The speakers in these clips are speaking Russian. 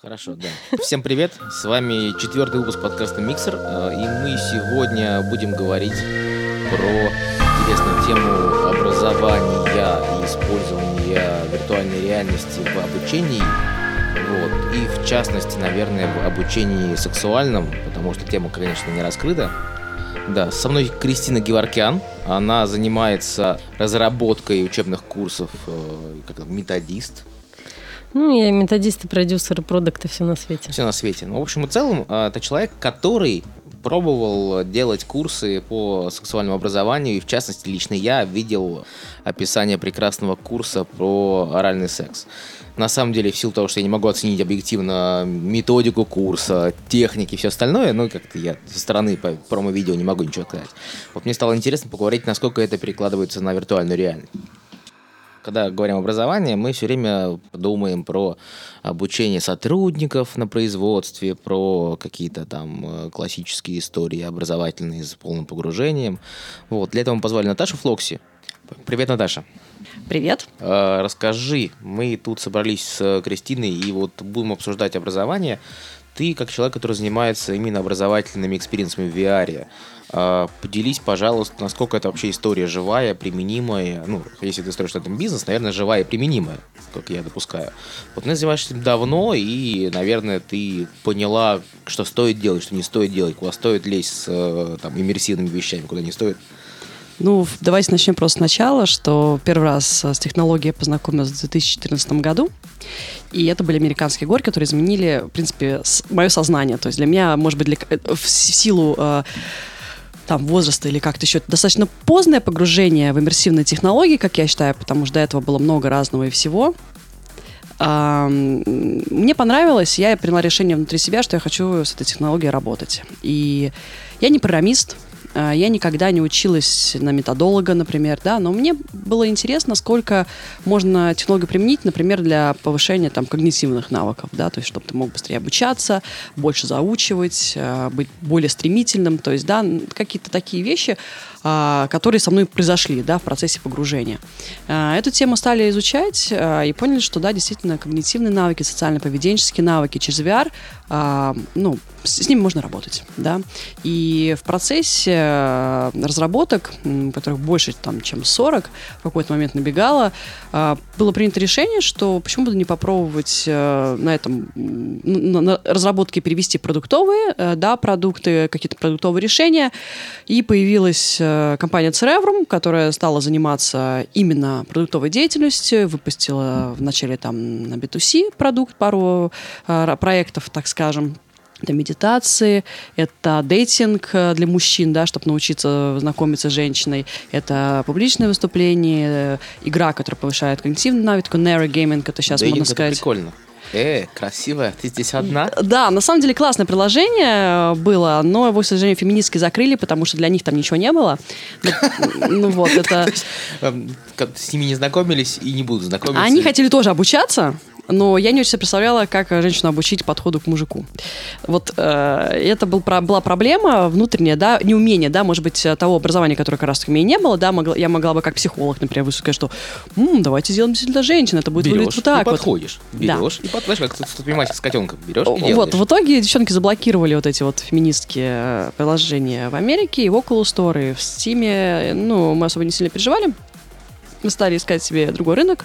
Хорошо, да. Всем привет, с вами четвертый выпуск подкаста «Миксер», э, и мы сегодня будем говорить про интересную тему образования и использования виртуальной реальности в обучении, вот, и в частности, наверное, в обучении сексуальном, потому что тема, конечно, не раскрыта. Да, со мной Кристина Геворкян, она занимается разработкой учебных курсов, э, как методист, ну, я методисты, продюсеры, продукты, все на свете. Все на свете. Ну, в общем и целом, а, это человек, который пробовал делать курсы по сексуальному образованию, и в частности, лично я видел описание прекрасного курса про оральный секс. На самом деле, в силу того, что я не могу оценить объективно методику курса, техники и все остальное, ну, как-то я со стороны промо-видео не могу ничего сказать. Вот мне стало интересно поговорить, насколько это перекладывается на виртуальную реальность когда говорим об образовании, мы все время думаем про обучение сотрудников на производстве, про какие-то там э, классические истории образовательные с полным погружением. Вот. Для этого мы позвали Наташу Флокси. Привет, Наташа. Привет. Э, расскажи, мы тут собрались с Кристиной и вот будем обсуждать образование. Ты, как человек, который занимается именно образовательными experience ами в VR, поделись, пожалуйста, насколько это вообще история живая, применимая. Ну, если ты строишь этом бизнес, наверное, живая и применимая, как я допускаю. Вот ты занимаешься этим давно, и, наверное, ты поняла, что стоит делать, что не стоит делать, куда стоит лезть с э, там, иммерсивными вещами, куда не стоит. Ну, давайте начнем просто сначала, что первый раз с технологией я познакомилась в 2014 году. И это были американские горки, которые изменили, в принципе, мое сознание. То есть для меня, может быть, для, э, в силу э, там, возраста или как-то еще. Достаточно поздное погружение в иммерсивные технологии, как я считаю, потому что до этого было много разного и всего. Мне понравилось, я приняла решение внутри себя, что я хочу с этой технологией работать. И я не программист, я никогда не училась на методолога, например, да, но мне было интересно, сколько можно технологию применить, например, для повышения там когнитивных навыков, да, то есть чтобы ты мог быстрее обучаться, больше заучивать, а, быть более стремительным, то есть, да, какие-то такие вещи, а, которые со мной произошли да, в процессе погружения. А, эту тему стали изучать и поняли, что да, действительно, когнитивные навыки, социально-поведенческие навыки через VR, ну, с, ними можно работать. Да? И в процессе разработок, которых больше, там, чем 40, в какой-то момент набегало, было принято решение, что почему бы не попробовать на этом на, на разработке перевести продуктовые да, продукты, какие-то продуктовые решения, и появилась Э, компания Cerebrum, которая стала заниматься именно продуктовой деятельностью, выпустила в начале там на B2C продукт, пару э, проектов, так скажем, это медитации, это дейтинг э, для мужчин, да, чтобы научиться знакомиться с женщиной, это публичное выступление, игра, которая повышает когнитивный навык, narrow это сейчас Дейтинг можно сказать. Это прикольно. Э, красивая, ты здесь одна? Да, на самом деле классное приложение было, но его, к сожалению, феминистки закрыли, потому что для них там ничего не было. Ну вот, это... Эм, с ними не знакомились и не будут знакомиться. Они хотели тоже обучаться, но я не очень себе представляла, как женщину обучить подходу к мужику. Вот э, это был, про, была проблема внутренняя, да, неумение, да, может быть, того образования, которое как раз у меня не было, да, могла, я могла бы как психолог, например, высказать, что М, давайте сделаем действительно женщин, это будет берешь выглядеть вот так. И подходишь, вот. берешь, да. и подходишь, как предприниматель с котенком, берешь и делаешь. Вот, в итоге девчонки заблокировали вот эти вот феминистские э, приложения в Америке, и в Oculus Store, и в Steam, ну, мы особо не сильно переживали, мы стали искать себе другой рынок,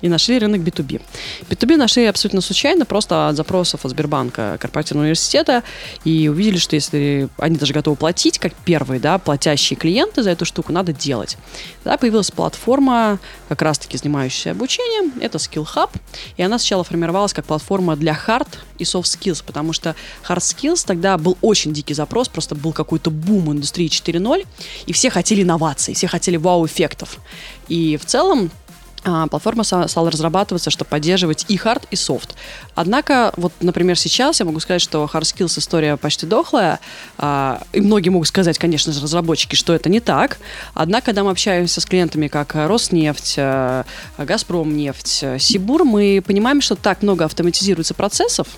и нашли рынок B2B. B2B нашли абсолютно случайно, просто от запросов от Сбербанка корпоративного университета, и увидели, что если они даже готовы платить, как первые, да, платящие клиенты за эту штуку, надо делать. Тогда появилась платформа, как раз-таки занимающаяся обучением, это Skill Hub, и она сначала формировалась как платформа для hard и soft skills, потому что hard skills тогда был очень дикий запрос, просто был какой-то бум индустрии 4.0, и все хотели инноваций, все хотели вау-эффектов. И в целом платформа стала разрабатываться, чтобы поддерживать и хард, и софт. Однако, вот, например, сейчас я могу сказать, что hard skills история почти дохлая, а, и многие могут сказать, конечно же, разработчики, что это не так. Однако, когда мы общаемся с клиентами, как Роснефть, э, Газпромнефть, Сибур, мы понимаем, что так много автоматизируется процессов,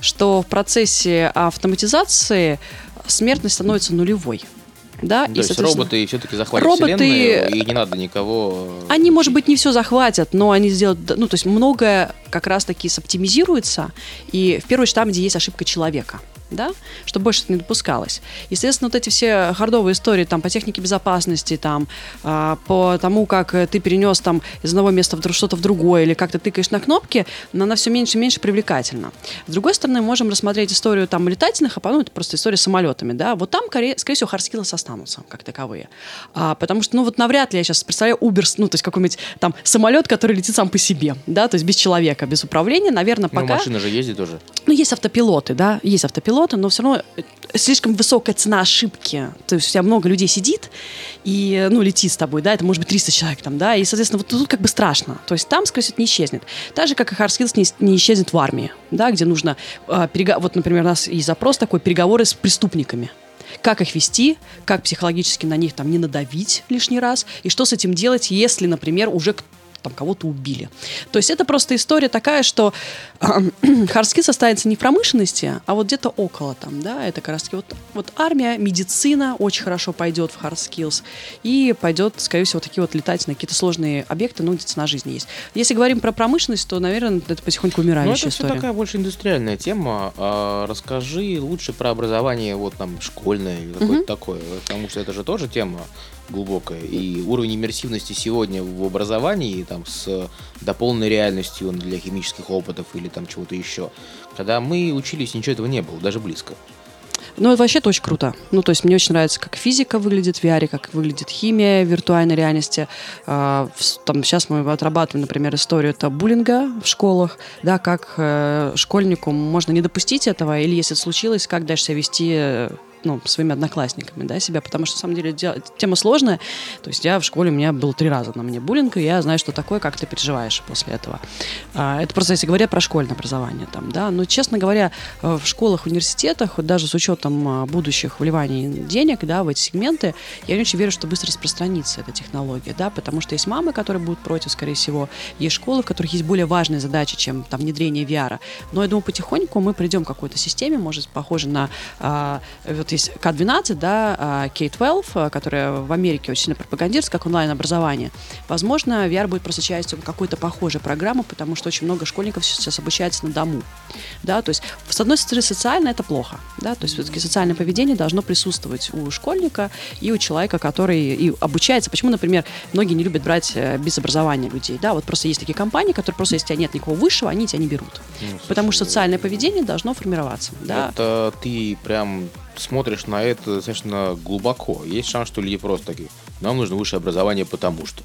что в процессе автоматизации смертность становится нулевой. Да, То и, есть роботы все-таки захватят роботы, вселенную, и не надо никого... Они, может быть, не все захватят, но они сделают... Ну, то есть многое как раз-таки соптимизируется, и в первую очередь там, где есть ошибка человека да, чтобы больше не допускалось. Естественно, вот эти все хардовые истории там по технике безопасности, там, э, по тому, как ты перенес там из одного места в что-то в другое, или как ты тыкаешь на кнопки, она все меньше и меньше привлекательна. С другой стороны, можем рассмотреть историю там летательных, а ну, это просто история с самолетами, да, вот там, скорее, скорее всего, hard skill ы останутся, как таковые. А, потому что, ну, вот навряд ли я сейчас представляю Uber, ну, то есть какой-нибудь там самолет, который летит сам по себе, да, то есть без человека, без управления, наверное, Ну, пока... машина же ездит тоже. Ну, есть автопилоты, да, есть автопилоты, но все равно э, слишком высокая цена ошибки. То есть у тебя много людей сидит и, ну, летит с тобой, да, это может быть 300 человек там, да, и, соответственно, вот тут как бы страшно. То есть там, скорее всего, не исчезнет. Так же, как и hard skills не, не исчезнет в армии, да, где нужно, э, перего- вот, например, у нас есть запрос такой, переговоры с преступниками как их вести, как психологически на них там не надавить лишний раз, и что с этим делать, если, например, уже там кого-то убили. То есть это просто история такая, что hard skill состоится не в промышленности, а вот где-то около там, да, это как раз таки вот, вот армия, медицина очень хорошо пойдет в skills и пойдет, скорее всего, такие вот летательные какие-то сложные объекты, ну, где цена жизни есть. Если говорим про промышленность, то, наверное, это потихоньку Ну, умирающая это все история. такая больше индустриальная тема. А, расскажи лучше про образование вот там школьное или какое-то такое, потому что это же тоже тема глубокая. И уровень иммерсивности сегодня в образовании там с дополненной реальностью для химических опытов или там чего-то еще. Когда мы учились, ничего этого не было, даже близко. Ну, это вообще очень круто. Ну, то есть мне очень нравится, как физика выглядит в VR, как выглядит химия в виртуальной реальности. А, там, сейчас мы отрабатываем, например, историю это буллинга в школах, да, как э, школьнику можно не допустить этого, или если это случилось, как дальше себя вести э, ну, своими одноклассниками, да, себя, потому что, на самом деле, де- тема сложная. То есть я в школе, у меня было три раза на мне буллинг, и я знаю, что такое, как ты переживаешь после этого. А, это просто, если говоря про школьное образование там, да, но, честно говоря, в школах, университетах, даже с учетом а, будущих вливаний денег, да, в эти сегменты, я не очень верю, что быстро распространится эта технология, да, потому что есть мамы, которые будут против, скорее всего, есть школы, в которых есть более важные задачи, чем там внедрение VR. Но я думаю, потихоньку мы придем к какой-то системе, может, похоже на а, вот есть К-12, да, а, K-12, а, которая в Америке очень сильно пропагандируется как онлайн-образование. Возможно, VR будет просто частью какой-то похожей программы, потому что очень много школьников сейчас обучается на дому. Да, то есть, с одной стороны, социально это плохо. Да, то есть, все-таки социальное поведение должно присутствовать у школьника и у человека, который и обучается. Почему, например, многие не любят брать э, без образования людей? Да, вот просто есть такие компании, которые просто, если у тебя нет никакого высшего, они тебя не берут. Ну, Потому что социальное поведение должно формироваться. Да. Это ты прям смотришь на это достаточно глубоко. Есть шанс, что люди просто такие, нам нужно высшее образование, потому что.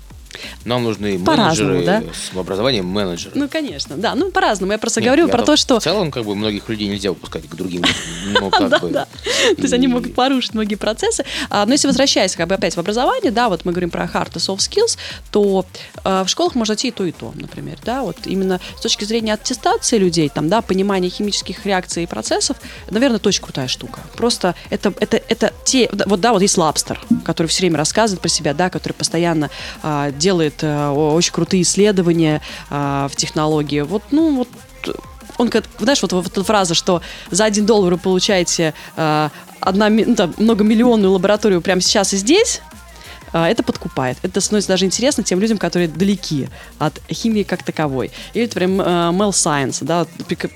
Нам нужны менеджеры да? с образованием менеджера. Ну, конечно, да. Ну, по-разному. Я просто Нет, говорю я про то, что... В целом, как бы, многих людей нельзя выпускать к другим. Ну, Да, да. То есть они могут порушить многие процессы. А, но если возвращаясь как бы опять в образование, да, вот мы говорим про hard и soft skills, то э, в школах можно идти и то, и то, например, да, вот именно с точки зрения аттестации людей, там, да, понимания химических реакций и процессов, наверное, это очень крутая штука. Просто это, это, это те, вот, да, вот есть Лабстер, который все время рассказывает про себя, да, который постоянно а, делает о- очень крутые исследования а, в технологии. Вот, ну, вот он, как- знаешь, вот, вот эта фраза, что за один доллар вы получаете э, одна, ну, там, многомиллионную лабораторию прямо сейчас и здесь, э, это подкупает. Это становится даже интересно тем людям, которые далеки от химии как таковой. Или, например, э, Mel Science, да,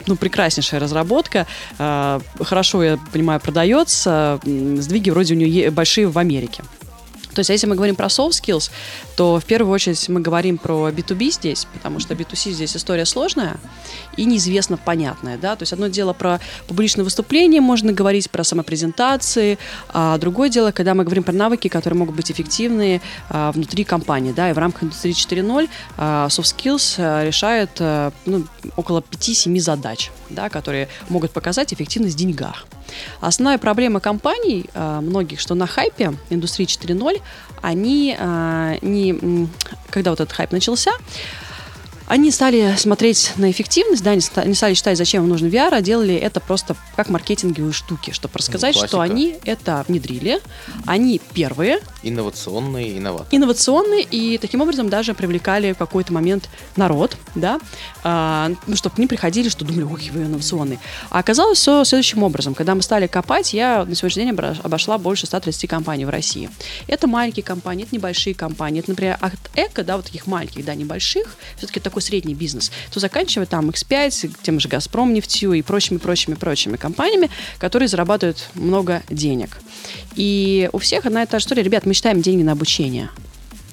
ну, прекраснейшая разработка, э, хорошо, я понимаю, продается, сдвиги вроде у нее большие в Америке. То есть, а если мы говорим про soft skills, то в первую очередь мы говорим про B2B здесь, потому что B2C здесь история сложная и неизвестно понятная, да, то есть одно дело про публичное выступление, можно говорить про самопрезентации, а другое дело, когда мы говорим про навыки, которые могут быть эффективны а, внутри компании, да, и в рамках индустрии 4.0 а, soft skills а, решает а, ну, около 5-7 задач, да, которые могут показать эффективность в деньгах. Основная проблема компаний, а, многих, что на хайпе индустрии 4.0, они а, не, когда вот этот хайп начался, они стали смотреть на эффективность, да, они ста- они стали считать, зачем им нужен VR, а делали это просто как маркетинговые штуки, чтобы рассказать, что классика. они это внедрили, они первые, Инновационные инноваторы. инновационные и таким образом даже привлекали в какой-то момент народ, да, а, ну, чтобы к ним приходили, что думали, ой, вы инновационные. А оказалось все следующим образом. Когда мы стали копать, я на сегодняшний день обошла больше 130 компаний в России. Это маленькие компании, это небольшие компании. Это, например, от Эко, да, вот таких маленьких, да, небольших, все-таки такой такой средний бизнес, то заканчивая там X5, тем же Газпром нефтью и прочими, прочими, прочими компаниями, которые зарабатывают много денег. И у всех одна и та же история. Ребят, мы считаем деньги на обучение.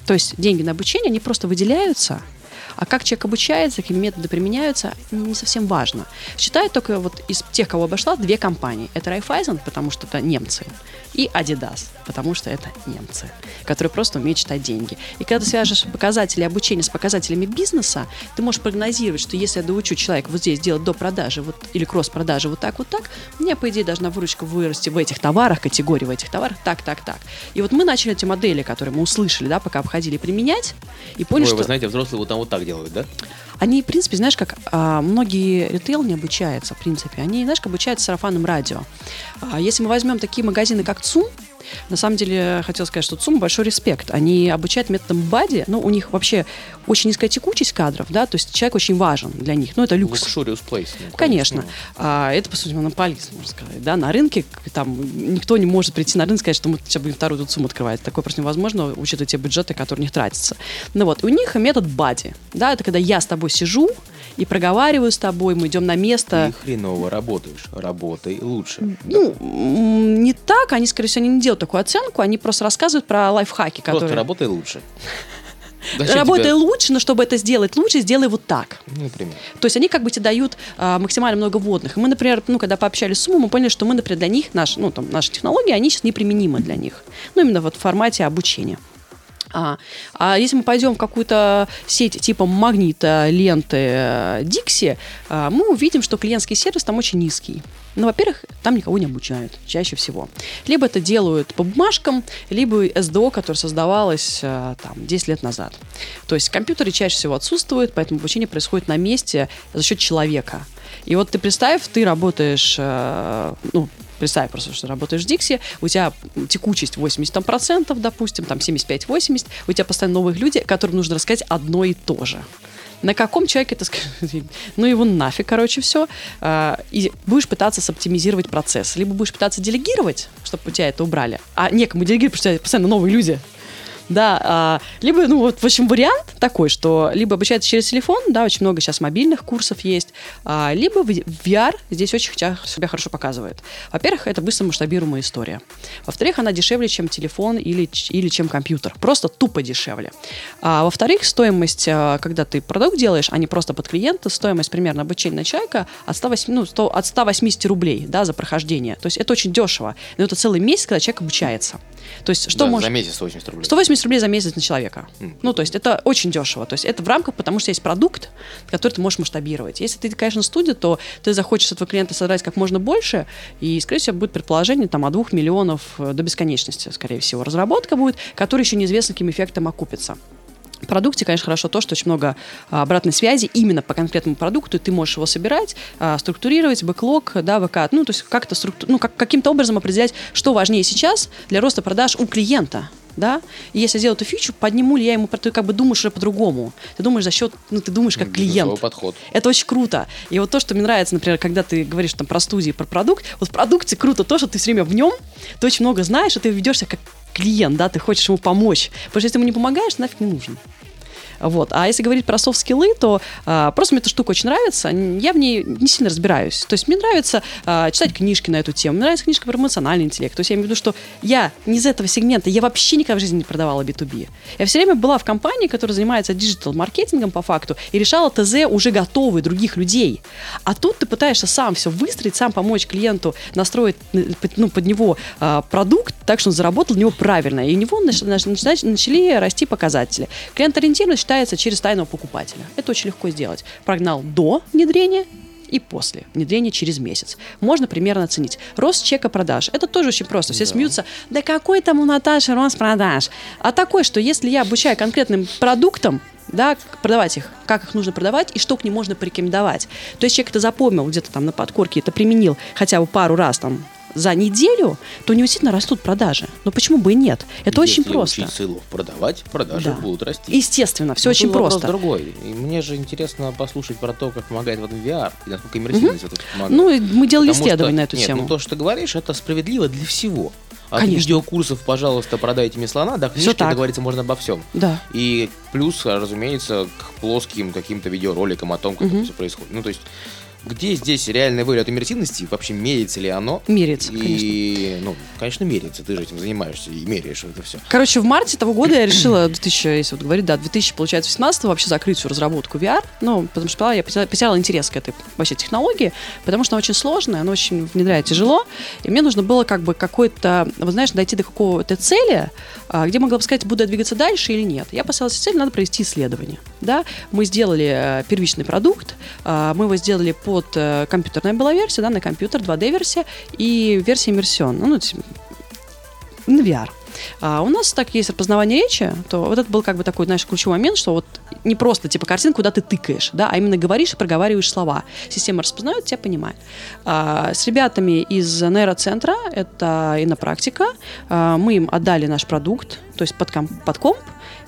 То есть деньги на обучение, они просто выделяются – а как человек обучается, какие методы применяются, не совсем важно. Считаю только вот из тех, кого обошла, две компании. Это Raiffeisen, потому что это немцы, и Adidas, потому что это немцы, которые просто умеют читать деньги. И когда ты свяжешь показатели обучения с показателями бизнеса, ты можешь прогнозировать, что если я доучу человека вот здесь делать до продажи вот, или кросс-продажи вот так, вот так, у меня, по идее, должна выручка вырасти в этих товарах, категории в этих товарах, так, так, так. И вот мы начали эти модели, которые мы услышали, да, пока обходили, применять, и поняли, Ой, что... вы знаете, взрослые вот там вот так делают, да? Они, в принципе, знаешь, как а, многие ритейл не обучаются, в принципе. Они, знаешь, как обучаются сарафанным радио. А, если мы возьмем такие магазины, как ЦУМ, на самом деле, хотел сказать, что ЦУМ большой респект. Они обучают методом бади, ну, у них вообще очень низкая текучесть кадров, да, то есть человек очень важен для них, ну, это люкс. Luxurious place. Ну, конечно. А, это, по сути, монополист, можно сказать, да, на рынке там никто не может прийти на рынок и сказать, что мы сейчас будем вторую тут ЦУМ открывать. Такое просто невозможно, учитывая те бюджеты, которые у них тратятся. Ну вот, у них метод бади, да, это когда я с тобой сижу, и проговариваю с тобой, мы идем на место. Ты хреново работаешь, работай лучше. Ну, не так, они, скорее всего, они не делают такую оценку, они просто рассказывают про лайфхаки, Просто которые... работай лучше. Работай лучше, но чтобы это сделать лучше, сделай вот так. Ну, например. То есть они как бы тебе дают а, максимально много вводных. И мы, например, ну, когда пообщались с Суммой, мы поняли, что мы, например, для них, наш, ну, там, наши технологии, они сейчас неприменимы для них. Ну, именно вот в формате обучения. А, а если мы пойдем в какую-то сеть типа магнита, ленты, Дикси, а, мы увидим, что клиентский сервис там очень низкий. Ну, во-первых, там никого не обучают, чаще всего. Либо это делают по бумажкам, либо СДО, которое создавалось а, там 10 лет назад. То есть компьютеры чаще всего отсутствуют, поэтому обучение происходит на месте за счет человека. И вот ты представь, ты работаешь, э, ну, представь просто, что работаешь в Дикси, у тебя текучесть 80%, допустим, там 75-80, у тебя постоянно новые люди, которым нужно рассказать одно и то же. На каком человеке ты скажешь, ну его нафиг, короче, все. А, и будешь пытаться соптимизировать процесс. Либо будешь пытаться делегировать, чтобы у тебя это убрали. А некому делегировать, потому что постоянно новые люди. Да, а, либо, ну вот, в общем, вариант такой, что либо обучается через телефон, да, очень много сейчас мобильных курсов есть, а, либо VR здесь очень себя хорошо показывает. Во-первых, это быстро масштабируемая история. Во-вторых, она дешевле, чем телефон или, или чем компьютер. Просто тупо дешевле. А, во-вторых, стоимость, а, когда ты продукт делаешь, а не просто под клиента, стоимость примерно обучения на человека от, 108, ну, 100, от 180 рублей да, за прохождение. То есть это очень дешево. Но это целый месяц, когда человек обучается. То есть что да, может... За месяц 180 рублей. 180 рублей за месяц на человека. Mm. Ну, то есть это очень дешево. То есть это в рамках, потому что есть продукт, который ты можешь масштабировать. Если ты, конечно, студия, то ты захочешь с этого клиента создать как можно больше, и, скорее всего, будет предположение там, от 2 миллионов э, до бесконечности, скорее всего. Разработка будет, которая еще неизвестно, каким эффектом окупится. Продукте, конечно, хорошо то, что очень много а, обратной связи именно по конкретному продукту, ты можешь его собирать, а, структурировать, бэклог, да, ВК, ну, то есть как-то структу... ну, как, каким-то образом определять, что важнее сейчас для роста продаж у клиента, да, и если я сделаю эту фичу, подниму ли я ему, ты как бы думаешь уже по-другому. Ты думаешь за счет, ну, ты думаешь как клиент. подход. Это очень круто. И вот то, что мне нравится, например, когда ты говоришь там про студии, про продукт, вот в продукте круто то, что ты все время в нем, ты очень много знаешь, и ты ведешься как клиент, да, ты хочешь ему помочь. Потому что если ему не помогаешь, нафиг не нужен. Вот. А если говорить про софт-скиллы, то а, просто мне эта штука очень нравится. Я в ней не сильно разбираюсь. То есть мне нравится а, читать книжки на эту тему. Мне нравится книжка про эмоциональный интеллект. То есть я имею в виду, что я не из этого сегмента, я вообще никогда в жизни не продавала B2B. Я все время была в компании, которая занимается диджитал-маркетингом по факту, и решала ТЗ уже готовые других людей. А тут ты пытаешься сам все выстроить, сам помочь клиенту настроить ну, под него а, продукт так, что он заработал него правильно. И у него начали, начали расти показатели. Клиент-ориентированность считается через тайного покупателя. Это очень легко сделать. Прогнал до внедрения и после внедрения через месяц. Можно примерно оценить. Рост чека продаж. Это тоже очень просто. Все да. смеются. Да какой там у Наташи рост продаж? А такой, что если я обучаю конкретным продуктам, да, продавать их, как их нужно продавать и что к ним можно порекомендовать. То есть человек это запомнил где-то там на подкорке, это применил хотя бы пару раз там за неделю, то неудивительно растут продажи. Но почему бы и нет? Это Если очень просто. ссылов продавать, продажи Да. будут расти. Естественно, все Но очень просто. другой. И мне же интересно послушать про то, как помогает в этом VR, и насколько иммерсивность вот это помогает. Ну, и мы делали Потому что- исследование на эту нет, тему. ну то, что ты говоришь, это справедливо для всего. От Конечно. видеокурсов, пожалуйста, продайте мне слона, до книжки так. договориться можно обо всем. Да. И плюс, разумеется, к плоским каким-то видеороликам о том, как Мгм. это все происходит. Ну, то есть, где здесь реальный вылет иммерсивности, вообще меряется ли оно? Меряется, И, ну, конечно, меряется, ты же этим занимаешься и меряешь это все. Короче, в марте того года я решила, 2000, если вот говорить, да, 2000, получается, 18 вообще закрыть всю разработку VR, ну, потому что я потеряла, потеряла интерес к этой вообще технологии, потому что она очень сложная, она очень внедряет тяжело, и мне нужно было как бы какой-то, вот знаешь, дойти до какого-то цели, а, где могла бы сказать, буду я двигаться дальше или нет. Я поставила себе цель, надо провести исследование, да, мы сделали э, первичный продукт, а, мы его сделали под э, компьютерная была версия, да, на компьютер, 2D-версия и версия иммерсион, ну, на VR. А у нас так есть распознавание речи, то вот это был как бы такой, знаешь, ключевой момент, что вот не просто типа картинку, куда ты тыкаешь, да, а именно говоришь и проговариваешь слова. Система распознает, тебя понимает. А, с ребятами из нейроцентра, это инопрактика, а, мы им отдали наш продукт, то есть под, комп, под комп,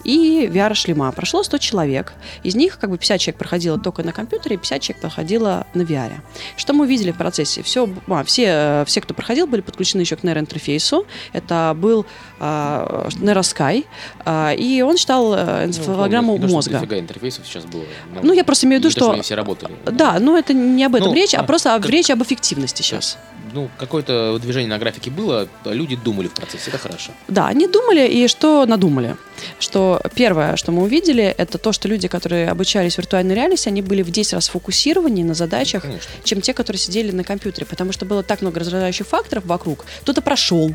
и VR-шлема. Прошло 100 человек. Из них как бы 50 человек проходило только на компьютере, 50 человек проходило на VR. Что мы видели в процессе? Все, а, все, э, все, кто проходил, были подключены еще к нейроинтерфейсу. Это был а, нейроскай, а, и он читал энцефалограмму Ну, мозга. дофига интерфейсов сейчас было. Ну, я просто имею в виду, что... они все работали. Да, но это не об этом Ну, речь, а а просто как- речь об эффективности сейчас. Ну, какое-то движение на графике было, а люди думали в процессе, это хорошо. Да, они думали, и что надумали? Что первое, что мы увидели, это то, что люди, которые обучались виртуальной реальности, они были в 10 раз фокусированнее на задачах, Конечно. чем те, которые сидели на компьютере, потому что было так много раздражающих факторов вокруг. Кто-то прошел,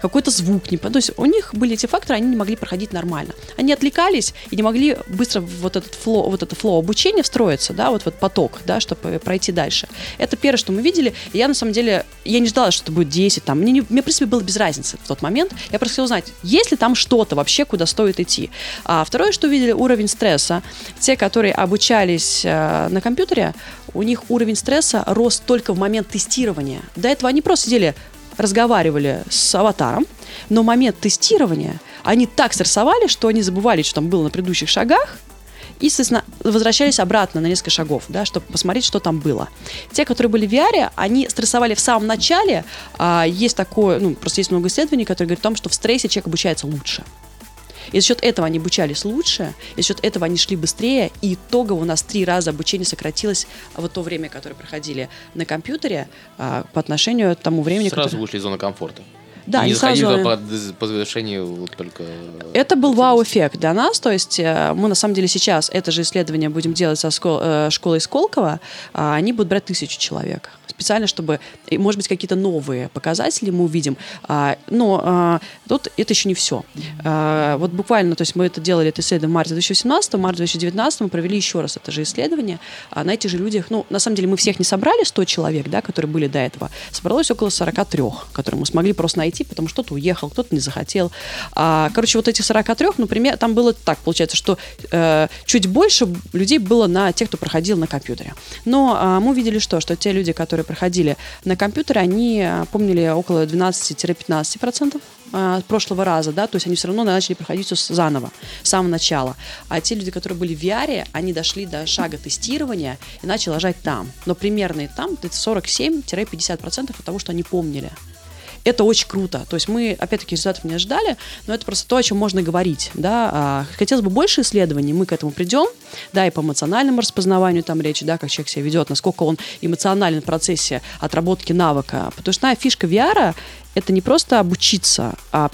какой-то звук не... То есть у них были эти факторы, они не могли проходить нормально. Они отвлекались и не могли быстро вот этот flow, вот это flow обучения встроиться, да, вот вот поток, да, чтобы пройти дальше. Это первое, что мы видели. Я, на самом деле, я не ждала, что это будет 10, там, мне, не- мне, в принципе, было без разницы в тот момент. Я просто хотела узнать, есть ли там что-то вообще, куда стоит идти. А второе, что увидели, уровень стресса. Те, которые обучались э, на компьютере, у них уровень стресса рос только в момент тестирования. До этого они просто сидели разговаривали с аватаром, но момент тестирования они так стрессовали, что они забывали, что там было на предыдущих шагах, и, соответственно, возвращались обратно на несколько шагов, да, чтобы посмотреть, что там было. Те, которые были в VR, они стрессовали в самом начале. А, есть такое, ну, просто есть много исследований, которые говорят о том, что в стрессе человек обучается лучше. И за счет этого они обучались лучше, и за счет этого они шли быстрее, и итогово у нас три раза обучение сократилось а вот то время, которое проходили на компьютере а, по отношению к тому времени, Сразу которое- вышли из зоны комфорта. Да, не они сразу- по, по завершению вот только... Это был вау-эффект для нас, то есть э, мы на самом деле сейчас это же исследование будем делать со э, школой Сколково, а они будут брать тысячу человек специально, чтобы, может быть, какие-то новые показатели мы увидим. А, но а, тут это еще не все. Вот буквально, то есть мы это делали, это исследование в марте 2017, в марте 2019 мы провели еще раз это же исследование. На этих же людях, ну, на самом деле мы всех не собрали, 100 человек, да, которые были до этого. Собралось около 43, которые мы смогли просто найти, потому что кто-то уехал, кто-то не захотел. А, короче, вот этих 43, например, там было так, получается, что э, чуть больше людей было на тех, кто проходил на компьютере. Но а, мы увидели что? Что те люди, которые проходили на компьютере, они а, помнили около 12-15% а, прошлого раза, да, то есть они все равно начали проходить все заново, с самого начала. А те люди, которые были в VR, они дошли до шага тестирования и начали ложать там. Но примерно и там это 47-50% от того, что они помнили. Это очень круто. То есть мы, опять-таки, результатов не ожидали, но это просто то, о чем можно говорить. Да? А, хотелось бы больше исследований, мы к этому придем, да, и по эмоциональному распознаванию там речь, да, как человек себя ведет, насколько он эмоционален в процессе отработки навыка. Потому что основная фишка VR — это не просто обучиться, а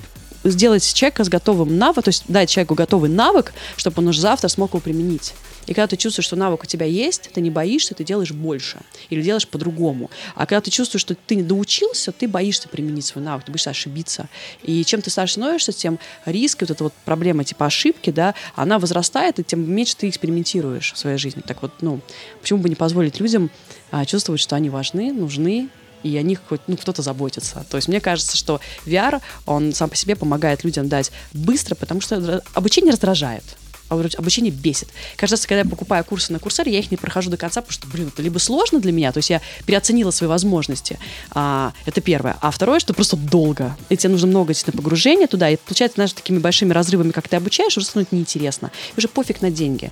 сделать человека с готовым навыком, то есть дать человеку готовый навык, чтобы он уже завтра смог его применить. И когда ты чувствуешь, что навык у тебя есть, ты не боишься, ты делаешь больше или делаешь по-другому. А когда ты чувствуешь, что ты не доучился, ты боишься применить свой навык, ты боишься ошибиться. И чем ты старше становишься, тем риск, вот эта вот проблема типа ошибки, да, она возрастает, и тем меньше ты экспериментируешь в своей жизни. Так вот, ну, почему бы не позволить людям а, чувствовать, что они важны, нужны, и о них хоть ну, кто-то заботится. То есть мне кажется, что VR, он сам по себе помогает людям дать быстро, потому что обучение раздражает. Обу- обучение бесит. Каждый раз, когда я покупаю курсы на Курсере, я их не прохожу до конца, потому что, блин, это либо сложно для меня, то есть я переоценила свои возможности. А, это первое. А второе, что просто долго. И тебе нужно много действительно погружения туда, и получается, знаешь, такими большими разрывами, как ты обучаешь, уже становится неинтересно. И уже пофиг на деньги.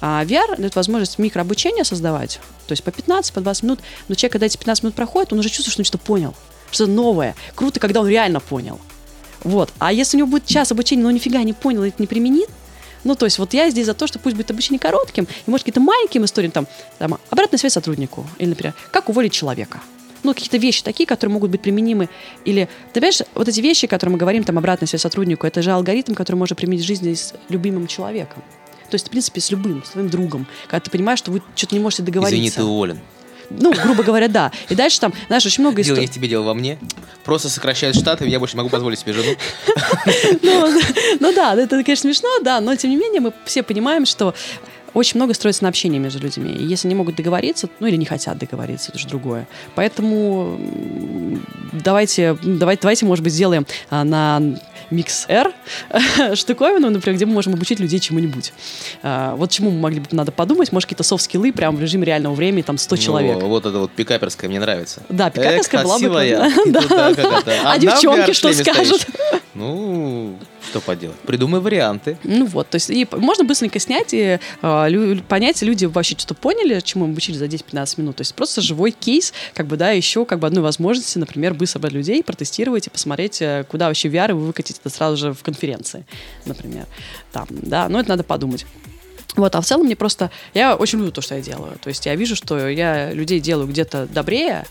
А VR дает возможность микрообучения создавать, то есть по 15, по 20 минут, но человек, когда эти 15 минут проходит, он уже чувствует, что он что-то понял, что-то новое. Круто, когда он реально понял. Вот. А если у него будет час обучения, но он нифига не понял и это не применит, ну, то есть вот я здесь за то, что пусть будет обучение коротким, и, может, какие-то маленькие истории, там, там, обратная связь сотруднику, или, например, как уволить человека. Ну, какие-то вещи такие, которые могут быть применимы. Или, ты понимаешь, вот эти вещи, о которых мы говорим, там, обратная связь сотруднику, это же алгоритм, который можно применить в жизни с любимым человеком. То есть, в принципе, с любым, с твоим другом. Когда ты понимаешь, что вы что-то не можете договориться. Извини, ты уволен. Ну, грубо говоря, да. И дальше там, знаешь, очень много Дело историй. есть тебе, дело во мне. Просто сокращают штаты, я больше не могу позволить себе жену. Ну, ну да, это, конечно, смешно, да, но тем не менее мы все понимаем, что очень много строится на общении между людьми. И если не могут договориться, ну или не хотят договориться, это же другое. Поэтому давайте, давайте, давайте, может быть, сделаем а, на Mix R штуковину, например, где мы можем обучить людей чему-нибудь. А, вот чему мы могли бы надо подумать, может, какие-то софт-скиллы прям в режиме реального времени, там 100 человек. Ну, вот это вот пикаперская мне нравится. Да, пикаперская Эх, была бы Да, А девчонки что скажут? Ну, что поделать. Придумай варианты. Ну вот, то есть и можно быстренько снять и а, лю- понять, люди вообще что-то поняли, чему мы обучили за 10-15 минут. То есть просто живой кейс, как бы, да, еще как бы одной возможности, например, быстро собрать людей, протестировать и посмотреть, э, куда вообще VR вы выкатить это сразу же в конференции, например. Там, да, но это надо подумать. Вот, а в целом мне просто... Я очень люблю то, что я делаю. То есть я вижу, что я людей делаю где-то добрее,